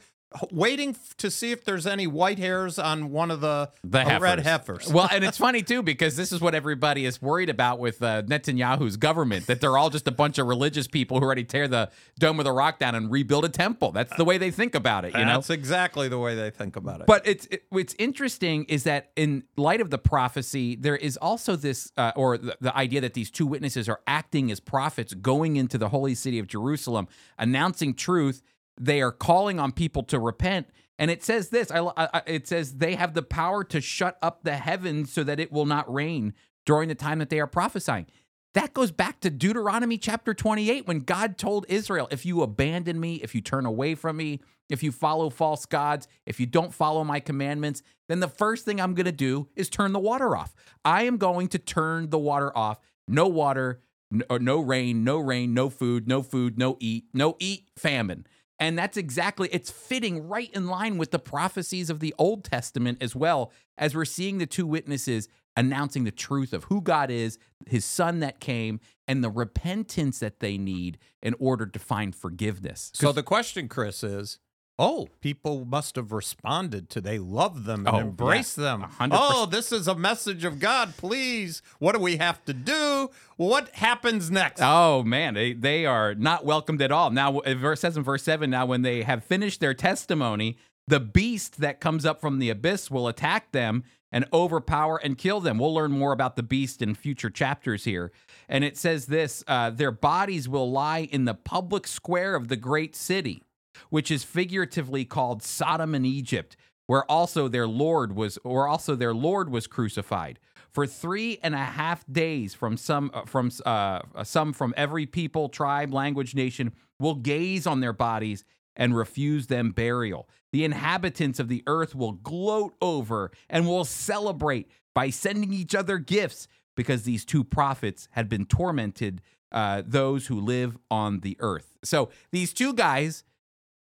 waiting to see if there's any white hairs on one of the, the uh, red heifers. heifers. well, and it's funny too because this is what everybody is worried about with uh, Netanyahu's government that they're all just a bunch of religious people who already tear the dome of the rock down and rebuild a temple. That's the way they think about it, you know. That's exactly the way they think about it. But it's it, what's interesting is that in light of the prophecy, there is also this, uh, or the, the idea that these two witnesses are acting as prophets, going into the holy city of Jerusalem, announcing truth. They are calling on people to repent, and it says this. I, I, it says they have the power to shut up the heavens so that it will not rain during the time that they are prophesying. That goes back to Deuteronomy chapter 28 when God told Israel, if you abandon me, if you turn away from me, if you follow false gods, if you don't follow my commandments, then the first thing I'm going to do is turn the water off. I am going to turn the water off. No water, no, no rain, no rain, no food, no food, no eat, no eat, famine. And that's exactly, it's fitting right in line with the prophecies of the Old Testament as well, as we're seeing the two witnesses announcing the truth of who God is, his son that came, and the repentance that they need in order to find forgiveness. So the question, Chris, is oh, people must have responded to they love them and Oh, embrace yeah. them. A hundred Oh, this is a message of God. Please, what do we have to do? What happens next? Oh man, they, they are not welcomed at all. Now, it verse says in verse seven, now when they have finished their testimony, the beast that comes up from the abyss will attack them and overpower and kill them. We'll learn more about the beast in future chapters here. And it says this: uh, their bodies will lie in the public square of the great city, which is figuratively called Sodom and Egypt, where also their Lord was, or also their Lord was crucified. For three and a half days, from some uh, from uh, some from every people, tribe, language, nation will gaze on their bodies and refuse them burial. The inhabitants of the earth will gloat over and will celebrate by sending each other gifts because these two prophets had been tormented uh, those who live on the earth. So these two guys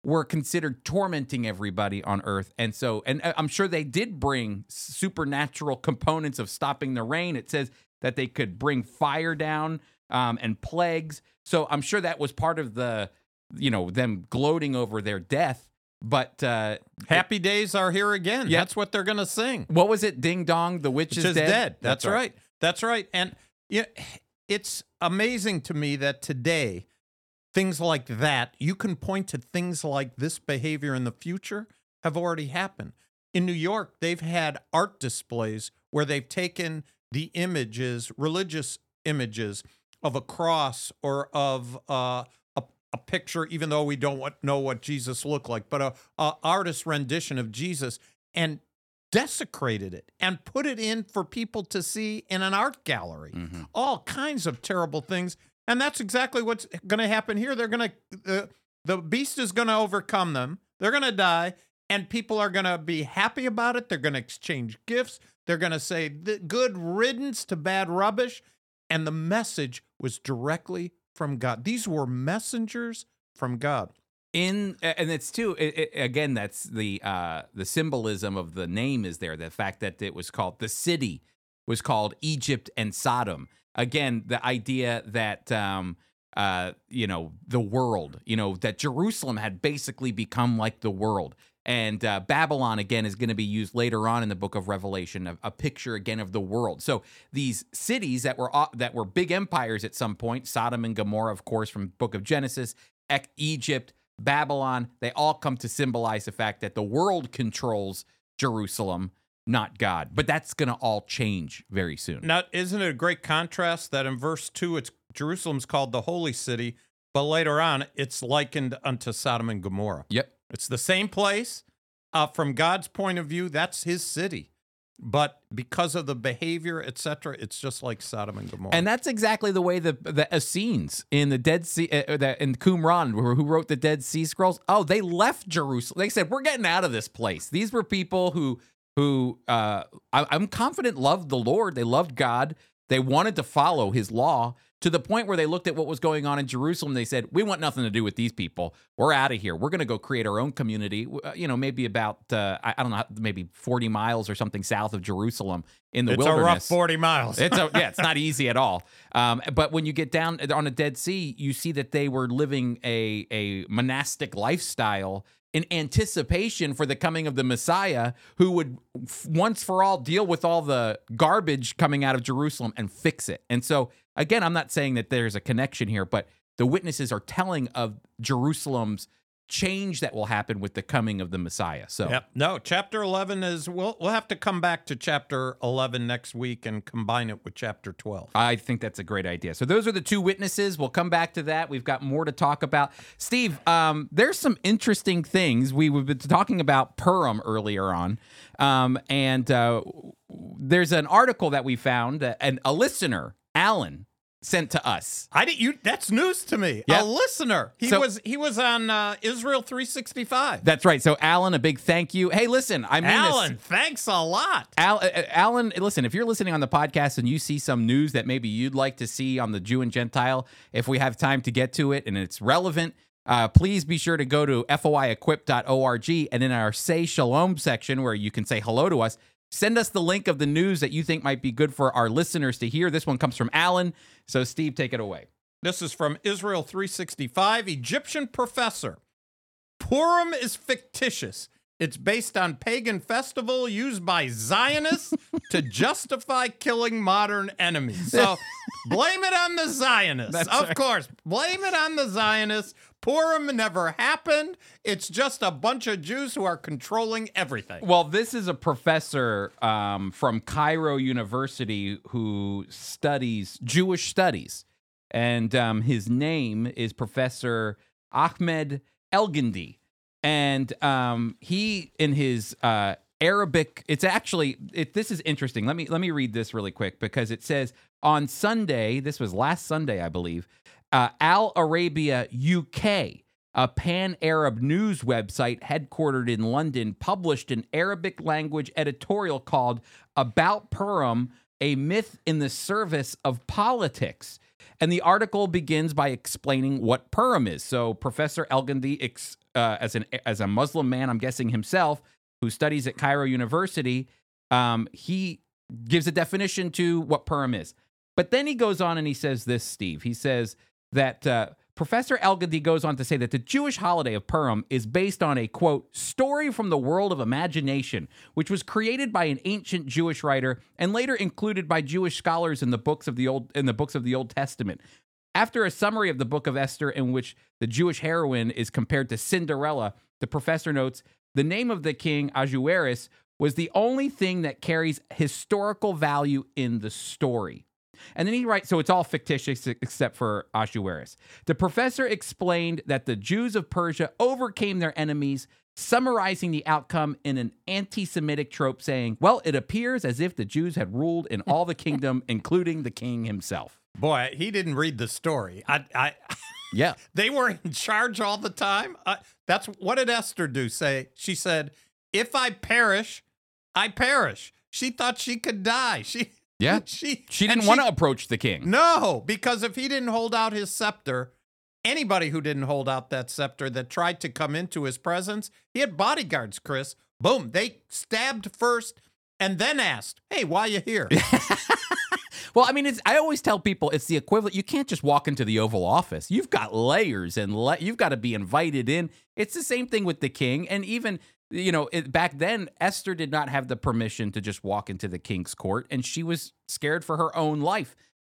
were considered tormenting everybody on earth and so and uh, i'm sure they did bring supernatural components of stopping the rain it says that they could bring fire down um, and plagues so i'm sure that was part of the you know them gloating over their death but uh Happy days are here again. Yeah. That's what they're going to sing. what was it ding dong the witch is, is dead, dead. That's, right. That's right. And yeah, it's amazing to me that today, things like that, you can point to things like this behavior in the future have already happened. In New York, they've had art displays where they've taken the images, religious images of a cross or of uh, a, a picture, even though we don't want, know what Jesus looked like, but a, a artist rendition of Jesus and desecrated it and put it in for people to see in an art gallery. Mhm. All kinds of terrible things. And that's exactly what's going to happen here. They're going to, the, beast is going to overcome them. They're going to die. And people are going to be happy about it. They're going to exchange gifts. They're going to say, "The- good riddance to bad rubbish. And the message was directly from God. These were messengers from God. in and it's too it, it- again that's the uh the symbolism of the name is there the fact that it was called the city was called Egypt and Sodom. Again, the idea that um, uh, you know the world, you know that Jerusalem had basically become like the world. And uh, Babylon again is going to be used later on in the book of Revelation, a, a, picture again of the world. So these cities that were uh, that were big empires at some point, Sodom and Gomorrah, of course, from book of Genesis, Egypt, Babylon, they all come to symbolize the fact that the world controls Jerusalem, not God. But that's going to all change very soon. Now, isn't it a great contrast that in verse 2 it's Jerusalem's called the holy city, but later on it's likened unto Sodom and Gomorrah. Yep. It's the same place. Uh, from God's point of view, that's his city. But because of the behavior, etc., it's just like Sodom and Gomorrah. And that's exactly the way the the Essenes in the Dead Sea, uh, the, in Qumran, who wrote the Dead Sea Scrolls. Oh, they left Jerusalem. They said, "We're getting out of this place." These were people who who uh, I, I'm confident loved the Lord. They loved God. They wanted to follow His law, to the point where they looked at what was going on in Jerusalem. They said, "We want nothing to do with these people. We're out of here. We're going to go create our own community. Uh, you know, maybe about uh, I, don't know, maybe forty miles or something south of Jerusalem in the it's wilderness. It's a rough forty miles. it's a, yeah, it's not easy at all. Um, but when you get down on the Dead Sea, you see that they were living a a monastic lifestyle in anticipation for the coming of the Messiah who would once for all deal with all the garbage coming out of Jerusalem and fix it. And so, again, I'm not saying that there's a connection here, but the witnesses are telling of Jerusalem's change that will happen with the coming of the Messiah. So yep. no, chapter 11 is we'll we'll have to come back to chapter 11 next week and combine it with chapter 12. I think that's a great idea. So those are the two witnesses. We'll come back to that. We've got more to talk about. Steve, um, there's some interesting things. We, we've been talking about Purim earlier on. Um, and uh, there's an article that we found, uh, and a listener, Alan, sent to us. I did you that's news to me. Yep. A listener. He so, was he was on uh, Israel 365. That's right. So Alan, a big thank you. Hey, listen, I mean Alan, this. thanks a lot. Al, uh, uh, Alan, listen, if you're listening on the podcast and you see some news that maybe you'd like to see on the Jew and Gentile, if we have time to get to it and it's relevant, uh, please be sure to go to foiequip.org and in our Say Shalom section where you can say hello to us, Send us the link of the news that you think might be good for our listeners to hear. This one comes from Alan. So, Steve, take it away. This is from Israel 365 Egyptian professor. Purim is fictitious. It's based on pagan festival used by Zionists to justify killing modern enemies. So blame it on the Zionists. That's of right. course, blame it on the Zionists. Purim never happened. It's just a bunch of Jews who are controlling everything. Well, this is a professor um, from Cairo University who studies Jewish studies. And um, his name is Professor Ahmed Elgindy. And um, he, in his uh, Arabic, it's actually it, this is interesting. Let me let me read this really quick because it says on Sunday, this was last Sunday, I believe, uh, Al Arabia UK, a pan Arab news website headquartered in London, published an Arabic language editorial called About Purim, a myth in the service of politics. And the article begins by explaining what Purim is. So Professor Elgindy, ex, uh, as an as a Muslim man, I'm guessing himself, who studies at Cairo University, um, he gives a definition to what Purim is. But then he goes on and he says this, Steve. He says that uh, Professor Elgindy goes on to say that the Jewish holiday of Purim is based on a quote story from the world of imagination, which was created by an ancient Jewish writer and later included by Jewish scholars in the books of the old in the books of the Old Testament. After a summary of the book of Esther, in which the Jewish heroine is compared to Cinderella, the professor notes the name of the king Ahasuerus was the only thing that carries historical value in the story. And then he writes, so it's all fictitious except for Ahasuerus. The professor explained that the Jews of Persia overcame their enemies, summarizing the outcome in an anti Semitic trope, saying, Well, it appears as if the Jews had ruled in all the kingdom, including the king himself. Boy, he didn't read the story. I, I yeah, they were in charge all the time. Uh, that's what did Esther do? Say she said, "If I perish, I perish." She thought she could die. She yeah. she she didn't want to approach the king. No, because if he didn't hold out his scepter, anybody who didn't hold out that scepter that tried to come into his presence, he had bodyguards, Chris. Boom, they stabbed first and then asked, "Hey, why you here?" Well, I mean, it's, I always tell people it's the equivalent. You can't just walk into the Oval Office. You've got layers and le- you've got to be invited in. It's the same thing with the king. And even, you know, it, back then, Esther did not have the permission to just walk into the king's court and she was scared for her own life.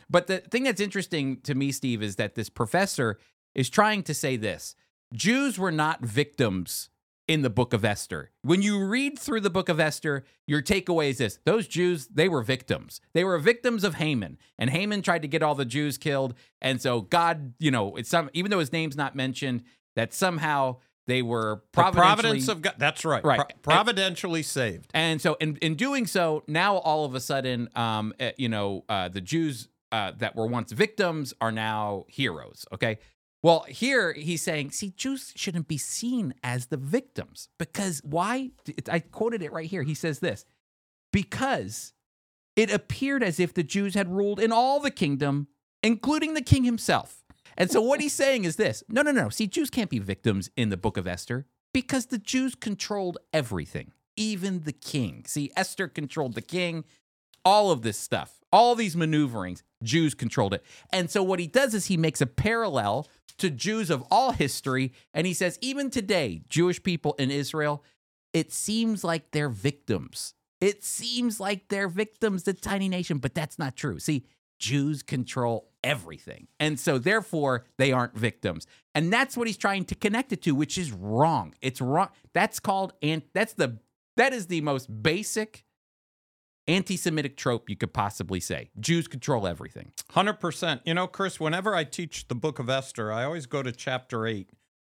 But the thing that's interesting to me, Steve, is that this professor is trying to say this Jews were not victims in the book of Esther. When you read through the book of Esther, your takeaway is this those Jews, they were victims. They were victims of Haman. And Haman tried to get all the Jews killed. And so God, you know, it's some even though his name's not mentioned, that somehow they were providence of God. That's right. Right. Pro- providentially saved. and so, in, in doing so, now all of a sudden, um, eh, you know, uh, the Jews uh, that were once victims are now heroes. Okay. Well, here he's saying, see, Jews shouldn't be seen as the victims because why? I quoted it right here. He says this because it appeared as if the Jews had ruled in all the kingdom, including the king himself. And so, what he's saying is this no, no, no. See, Jews can't be victims in the book of Esther because the Jews controlled everything, even the king. See, Esther controlled the king, all of this stuff, all these maneuverings, Jews controlled it. And so, what he does is he makes a parallel to Jews of all history. And he says, even today, Jewish people in Israel, it seems like they're victims. It seems like they're victims, the tiny nation, but that's not true. See, Jews control everything. And so therefore they aren't victims. And that's what he's trying to connect it to, which is wrong. It's wrong. That's called and that's the that is the most basic anti-Semitic trope you could possibly say. Jews control everything. 100%. You know, Chris, whenever I teach the book of Esther, I always go to chapter 8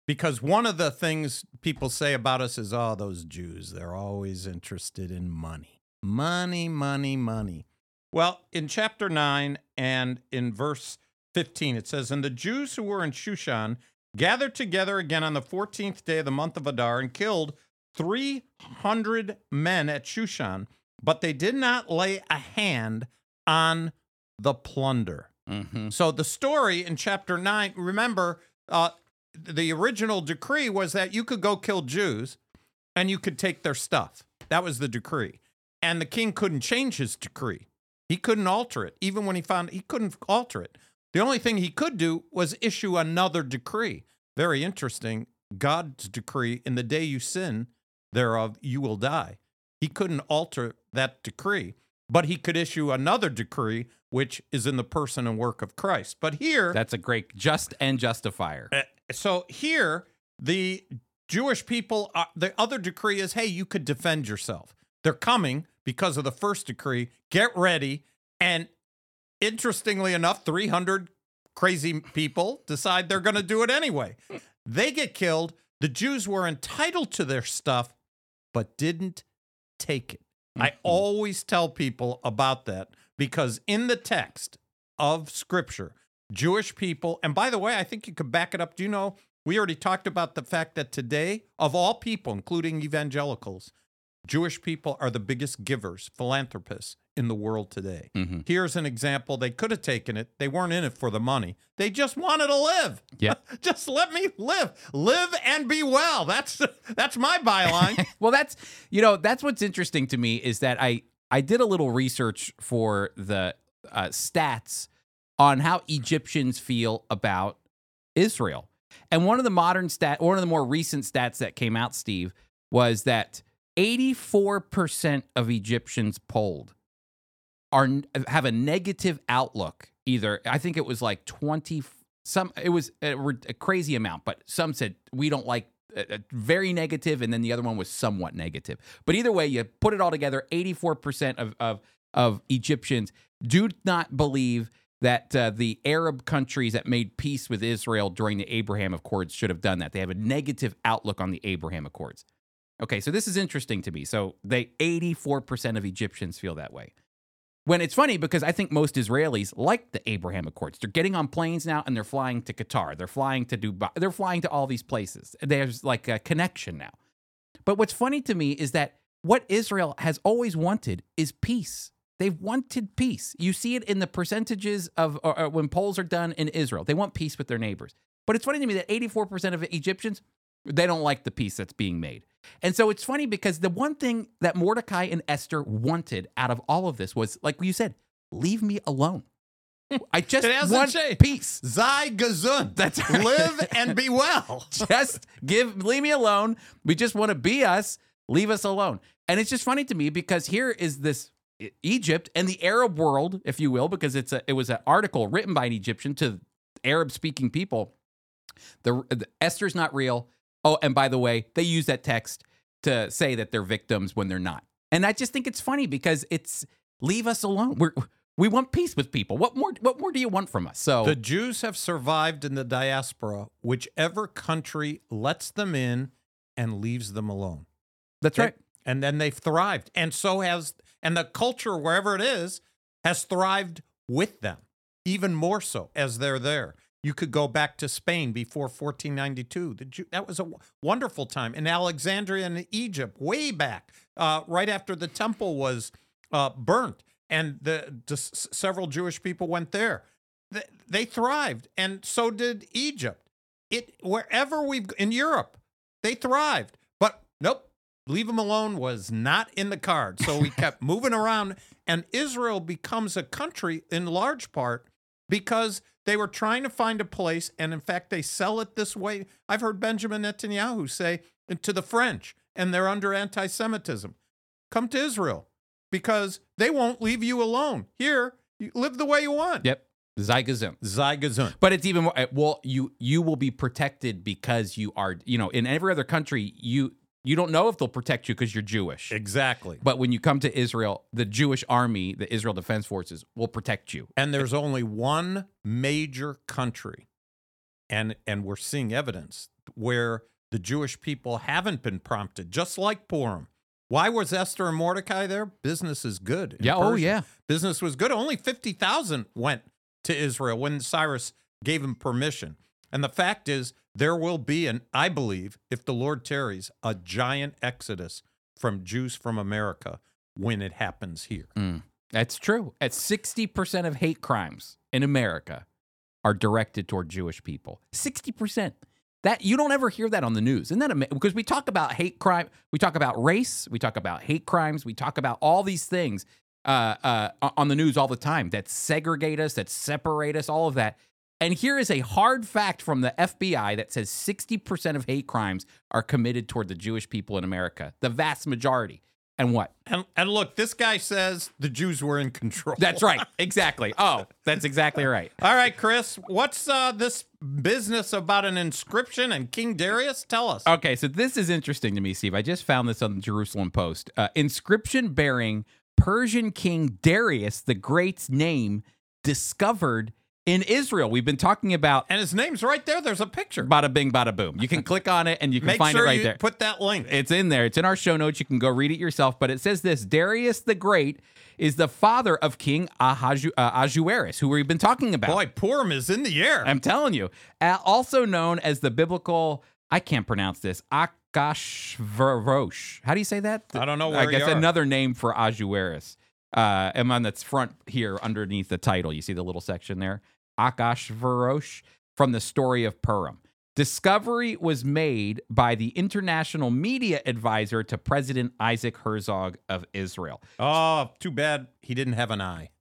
because one of the things people say about us is, oh, those Jews, they're always interested in money. Money, money, money. Well, in chapter 9 and in verse 15, it says, And the Jews who were in Shushan gathered together again on the 14th day of the month of Adar and killed 300 men at Shushan, but they did not lay a hand on the plunder. Mm-hmm. So the story in chapter 9, remember, uh, the original decree was that you could go kill Jews and you could take their stuff. That was the decree. And the king couldn't change his decree. He couldn't alter it. Even when he found he couldn't alter it. The only thing he could do was issue another decree. Very interesting. God's decree in the day you sin thereof you will die. He couldn't alter that decree, but he could issue another decree which is in the person and work of Christ. But here That's a great just and justifier. uh, so here, the Jewish people, uh, the other decree is hey, you could defend yourself. They're coming because of the first decree. Get ready. And interestingly enough, 300 crazy people decide they're going to do it anyway. They get killed. The Jews were entitled to their stuff, but didn't take it. I Mhm. always tell people about that because in the text of scripture, Jewish people, and by the way, I think you could back it up. Do you know? We already talked about the fact that today, of all people, including evangelicals, Jewish people are the biggest givers, philanthropists in the world today. Mhm. Here's an example. They could have taken it. They weren't in it for the money. They just wanted to live. Yeah. just let me live. Live and be well. That's that's my byline. well, that's you know that's what's interesting to me is that I I did a little research for the uh, stats on how Egyptians feel about Israel, and one of the modern stat, one of the more recent stats that came out, Steve, was that eighty four percent of Egyptians polled are have a negative outlook. Either I think it was like twenty some it was a, a crazy amount, but some said we don't like uh, uh, very negative, and then the other one was somewhat negative. But either way, you put it all together, eighty four percent of of of Egyptians do not believe that uh, the Arab countries that made peace with Israel during the Abraham Accords should have done that. They have a negative outlook on the Abraham Accords. Okay, so this is interesting to me. So they 84% of Egyptians feel that way. When it's funny because I think most Israelis like the Abraham Accords. They're getting on planes now and they're flying to Qatar. They're flying to Dubai. They're flying to all these places. There's like a connection now. But what's funny to me is that what Israel has always wanted is peace. They've wanted peace. You see it in the percentages of or, or when polls are done in Israel. They want peace with their neighbors. But it's funny to me that 84% of Egyptians they don't like the peace that's being made. And so it's funny because the one thing that Mordecai and Esther wanted out of all of this was, like you said, leave me alone. I just want peace. Sei gesund. That's right. Live and be well. just give leave me alone. We just want to be us. Leave us alone. And it's just funny to me because here is this Egypt and the Arab world, if you will, because it's a it was an article written by an Egyptian to Arab speaking people. The, the Esther's not real. Oh, and by the way, they use that text to say that they're victims when they're not. And I just think it's funny because it's leave us alone. We're we want peace with people. What more what more do you want from us? So The Jews have survived in the diaspora, whichever country lets them in and leaves them alone. that's They- right. And then they've thrived. And so has, and the culture, wherever it is, has thrived with them, even more so as they're there. You could go back to Spain before 1492. The Jew, that was a wonderful time. In Alexandria and Egypt, way back, uh, right after the temple was uh, burnt, and the, the several Jewish people went there. They, they thrived, and so did Egypt. It wherever we've in Europe, they thrived. But nope, leave them alone was not in the card. So we kept moving around, and Israel becomes a country in large part because they were trying to find a place, and in fact, they sell it this way. I've heard Benjamin Netanyahu say to the French, and they're under anti Semitism come to Israel because they won't leave you alone. Here, you live the way you want. Yep. Sei gesund. But it's even more. uh, Well, you you will be protected because you are. You know, in every other country, you you don't know if they'll protect you because you're Jewish. Exactly. But when you come to Israel, the Jewish army, the Israel Defense Forces, will protect you. And there's only one major country, and and we're seeing evidence where the Jewish people haven't been prompted, just like Purim. Why was Esther and Mordecai there? Business is good. Yeah. Oh, yeah. Business was good. Only 50,000 went to Israel when Cyrus gave him permission. And the fact is, there will be, and I believe, if the Lord tarries, a giant exodus from Jews from America when it happens here. Mm, that's true. At sixty percent of hate crimes in America are directed toward Jewish people. Sixty percent. That you don't ever hear that on the news, isn't that ama- because we talk about hate crime, we talk about race, we talk about hate crimes, we talk about all these things uh, uh, on the news all the time that segregate us, that separate us, all of that. And here is a hard fact from the FBI that says 60% of hate crimes are committed toward the Jewish people in America, the vast majority. And what? And, and look, this guy says the Jews were in control. That's right. Exactly. Oh, that's exactly right. All right, Chris, what's uh, this business about an inscription and King Darius? Tell us. Okay, so this is interesting to me, Steve. I just found this on the Jerusalem Post. Uh, inscription bearing Persian King Darius the Great's name discovered in Israel. We've been talking about and his name's right there. There's a picture. bada bing, bada boom. You can click on it and you can Make find sure it right you there. put that link. It's in there. It's in our show notes. You can go read it yourself. But it says this Darius the Great is the father of King Ahaju- uh, Ahasuerus, who we've been talking about. Boy, Purim is in the air. I'm telling you. Uh, also known as the biblical, I can't pronounce this, Achashverosh. How do you say that? I don't know I guess another name for Ahasuerus. Uh, and on that's front here underneath the title, you see the little section there. Achashverosh from the story of Purim. Discovery was made by the international media advisor to President Isaac Herzog of Israel. Oh, too bad he didn't have an eye.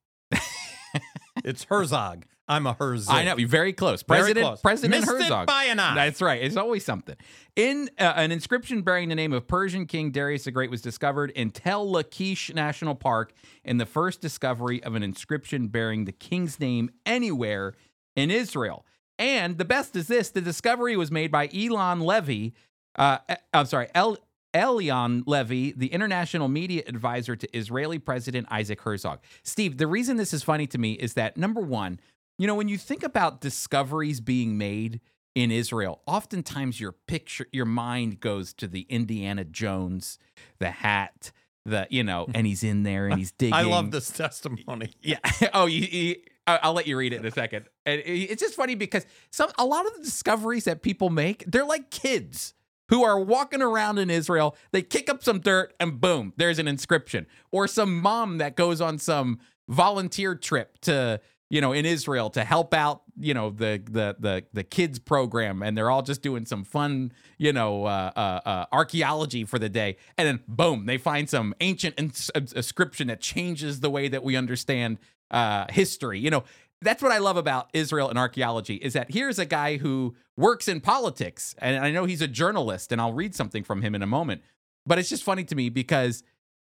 it's Herzog. I'm a Herzog. I know, you're very close. Very President close. President Missed Herzog. by an eye. That's right. It's always something. In uh, an inscription bearing the name of Persian King Darius the Great was discovered in Tel Lachish National Park in the first discovery of an inscription bearing the king's name anywhere in Israel. And the best is this: the discovery was made by Elon Levy. Uh, I'm sorry, El. Eylon Levy, the international media advisor to Israeli President Isaac Herzog. Steve, the reason this is funny to me is that number one, you know, when you think about discoveries being made in Israel, oftentimes your picture, your mind goes to the Indiana Jones, the hat, the you know, and he's in there and he's digging. I love this testimony. Yeah. oh, you, you, I'll let you read it in a second. And it's just funny because some a lot of the discoveries that people make, they're like kids who are walking around in Israel. They kick up some dirt and boom, there's an inscription. Or some mom that goes on some volunteer trip to you know, in Israel to help out, you know, the the the the kids program, and they're all just doing some fun, you know, uh, uh, uh, archaeology for the day, and then boom, they find some ancient ins- inscription that changes the way that we understand uh, history. You know, that's what I love about Israel and archaeology is that here's a guy who works in politics, and I know he's a journalist, and I'll read something from him in a moment. But it's just funny to me because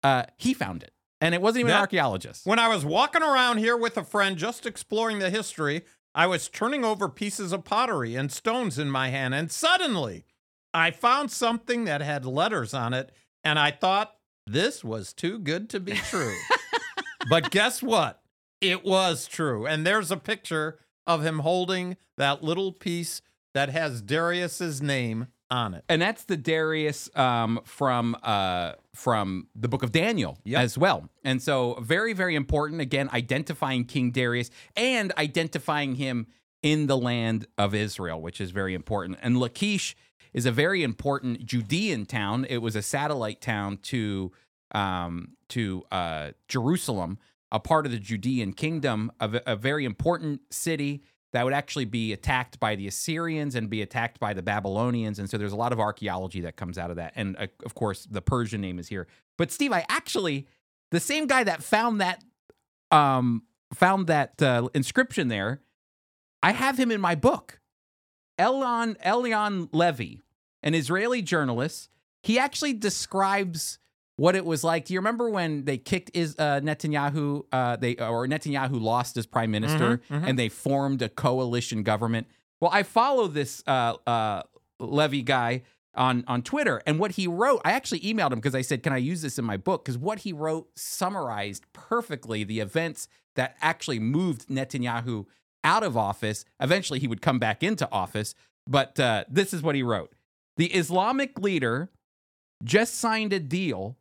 uh, he found it, and it wasn't even an archaeologist. When I was walking around here with a friend just exploring the history, I was turning over pieces of pottery and stones in my hand, and suddenly I found something that had letters on it, and I thought this was too good to be true. but guess what? It was true. And there's a picture of him holding that little piece that has Darius's name on it. and that's the Darius um, from uh, from the book of Daniel Yep. as well. And so very very important again identifying King Darius and identifying him in the land of Israel, which is very important. And Lachish is a very important Judean town. It was a satellite town to um, to uh, Jerusalem, a part of the Judean kingdom, a very important city that would actually be attacked by the Assyrians and be attacked by the Babylonians. And so there's a lot of archaeology that comes out of that. And uh, of course, the Persian name is here. But Steve, I actually, the same guy that found that, um, found that uh, inscription there, I have him in my book. Elon Eylon Levy, an Israeli journalist, he actually describes what it was like. Do you remember when they kicked is uh, Netanyahu? Uh, they or Netanyahu lost as prime minister, Mhm, mhm. and they formed a coalition government. Well, I follow this uh, uh, Levy guy on on Twitter, and what he wrote, I actually emailed him because I said, "Can I use this in my book?" Because what he wrote summarized perfectly the events that actually moved Netanyahu out of office. Eventually, he would come back into office, but uh, this is what he wrote: The Islamic leader just signed a deal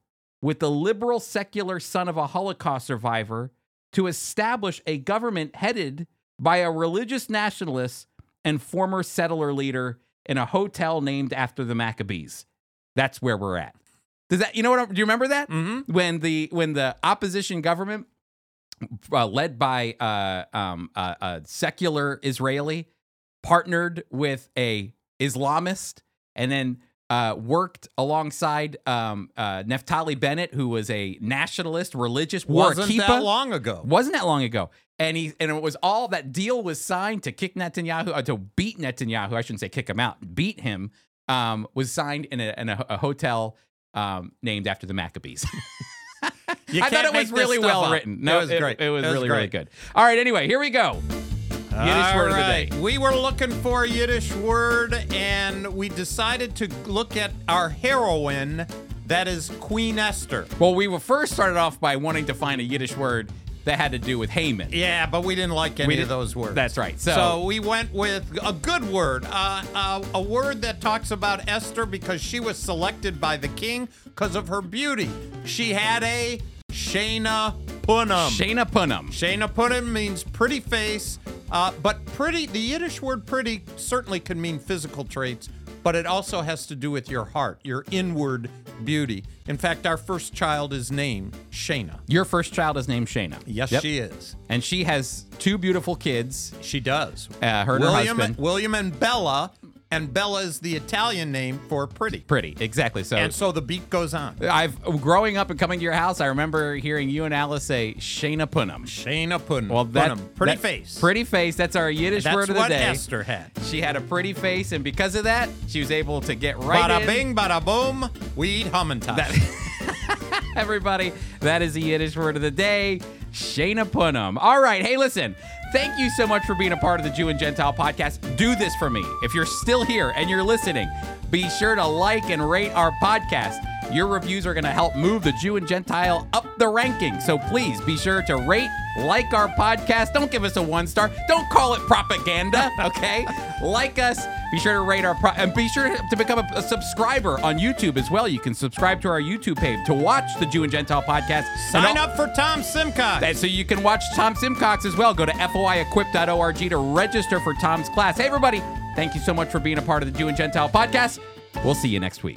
with the liberal secular son of a Holocaust survivor to establish a government headed by a religious nationalist and former settler leader in a hotel named after the Maccabees. That's where we're at. Does that you know what? I'm- Do you remember that Mm-hmm. when the when the opposition government, uh, led by uh, um, uh, a secular Israeli, partnered with a Islamist, and then uh, worked alongside um, uh, Naftali Bennett, who was a nationalist, religious, a Wasn't that long ago. Wasn't that long ago? And he and it was all that deal was signed to kick Netanyahu uh, to beat Netanyahu. I shouldn't say kick him out, beat him. Um, was signed in a in a, a hotel um, named after the Maccabees. I thought it was really well up. written. No, it was great. It, was really really great. good. All right. Anyway, here we go. Yiddish All word of the day. We were looking for a Yiddish word, and we decided to look at our heroine, that is Queen Esther. Well, we were first started off by wanting to find a Yiddish word that had to do with Haman. Yeah, but we didn't like any We of didn't- those words. That's right. So- So, we went with a good word, uh, uh, a word that talks about Esther because she was selected by the king because of her beauty. She had a Shayna Punim. Shayna Punim. Shayna Punim means pretty face, uh, but pretty, the Yiddish word pretty certainly can mean physical traits, but it also has to do with your heart, your inward beauty. In fact, our first child is named Shana. Your first child is named Shana. Yes, Yep. she is. And she has two beautiful kids. She does. Uh, her and her William, husband. William and Bella, and Bella is the Italian name for pretty. Pretty, exactly. So And so the beat goes on. I've growing up and coming to your house. I remember hearing you and Alice say Shayna Punim. Shayna Punim. Well, that Punim. pretty that- face. Pretty face. That's our Yiddish That's word of the what day. Esther had. She had a pretty face, and because of that, she was able to get right Bada in. bing, bada boom. We eat Hamantash. Everybody, that is the Yiddish word of the day, Shayna Punim. All right, hey, listen. Thank you so much for being a part of the Jew and Gentile podcast. Do this for me. If you're still here and you're listening, be sure to like and rate our podcast. Your reviews are going to help move the Jew and Gentile up the ranking. So please be sure to rate, like our podcast. Don't give us a one star. Don't call it propaganda, okay? like us. Be sure to rate our pro- and be sure to become a, a subscriber on YouTube as well. You can subscribe to our YouTube page to watch the Jew and Gentile podcast. Sign al- up for Tom Simcox. and so you can watch Tom Simcox as well. Go to foiequip.org to register for Tom's class. Hey, everybody, thank you so much for being a part of the Jew and Gentile podcast. We'll see you next week.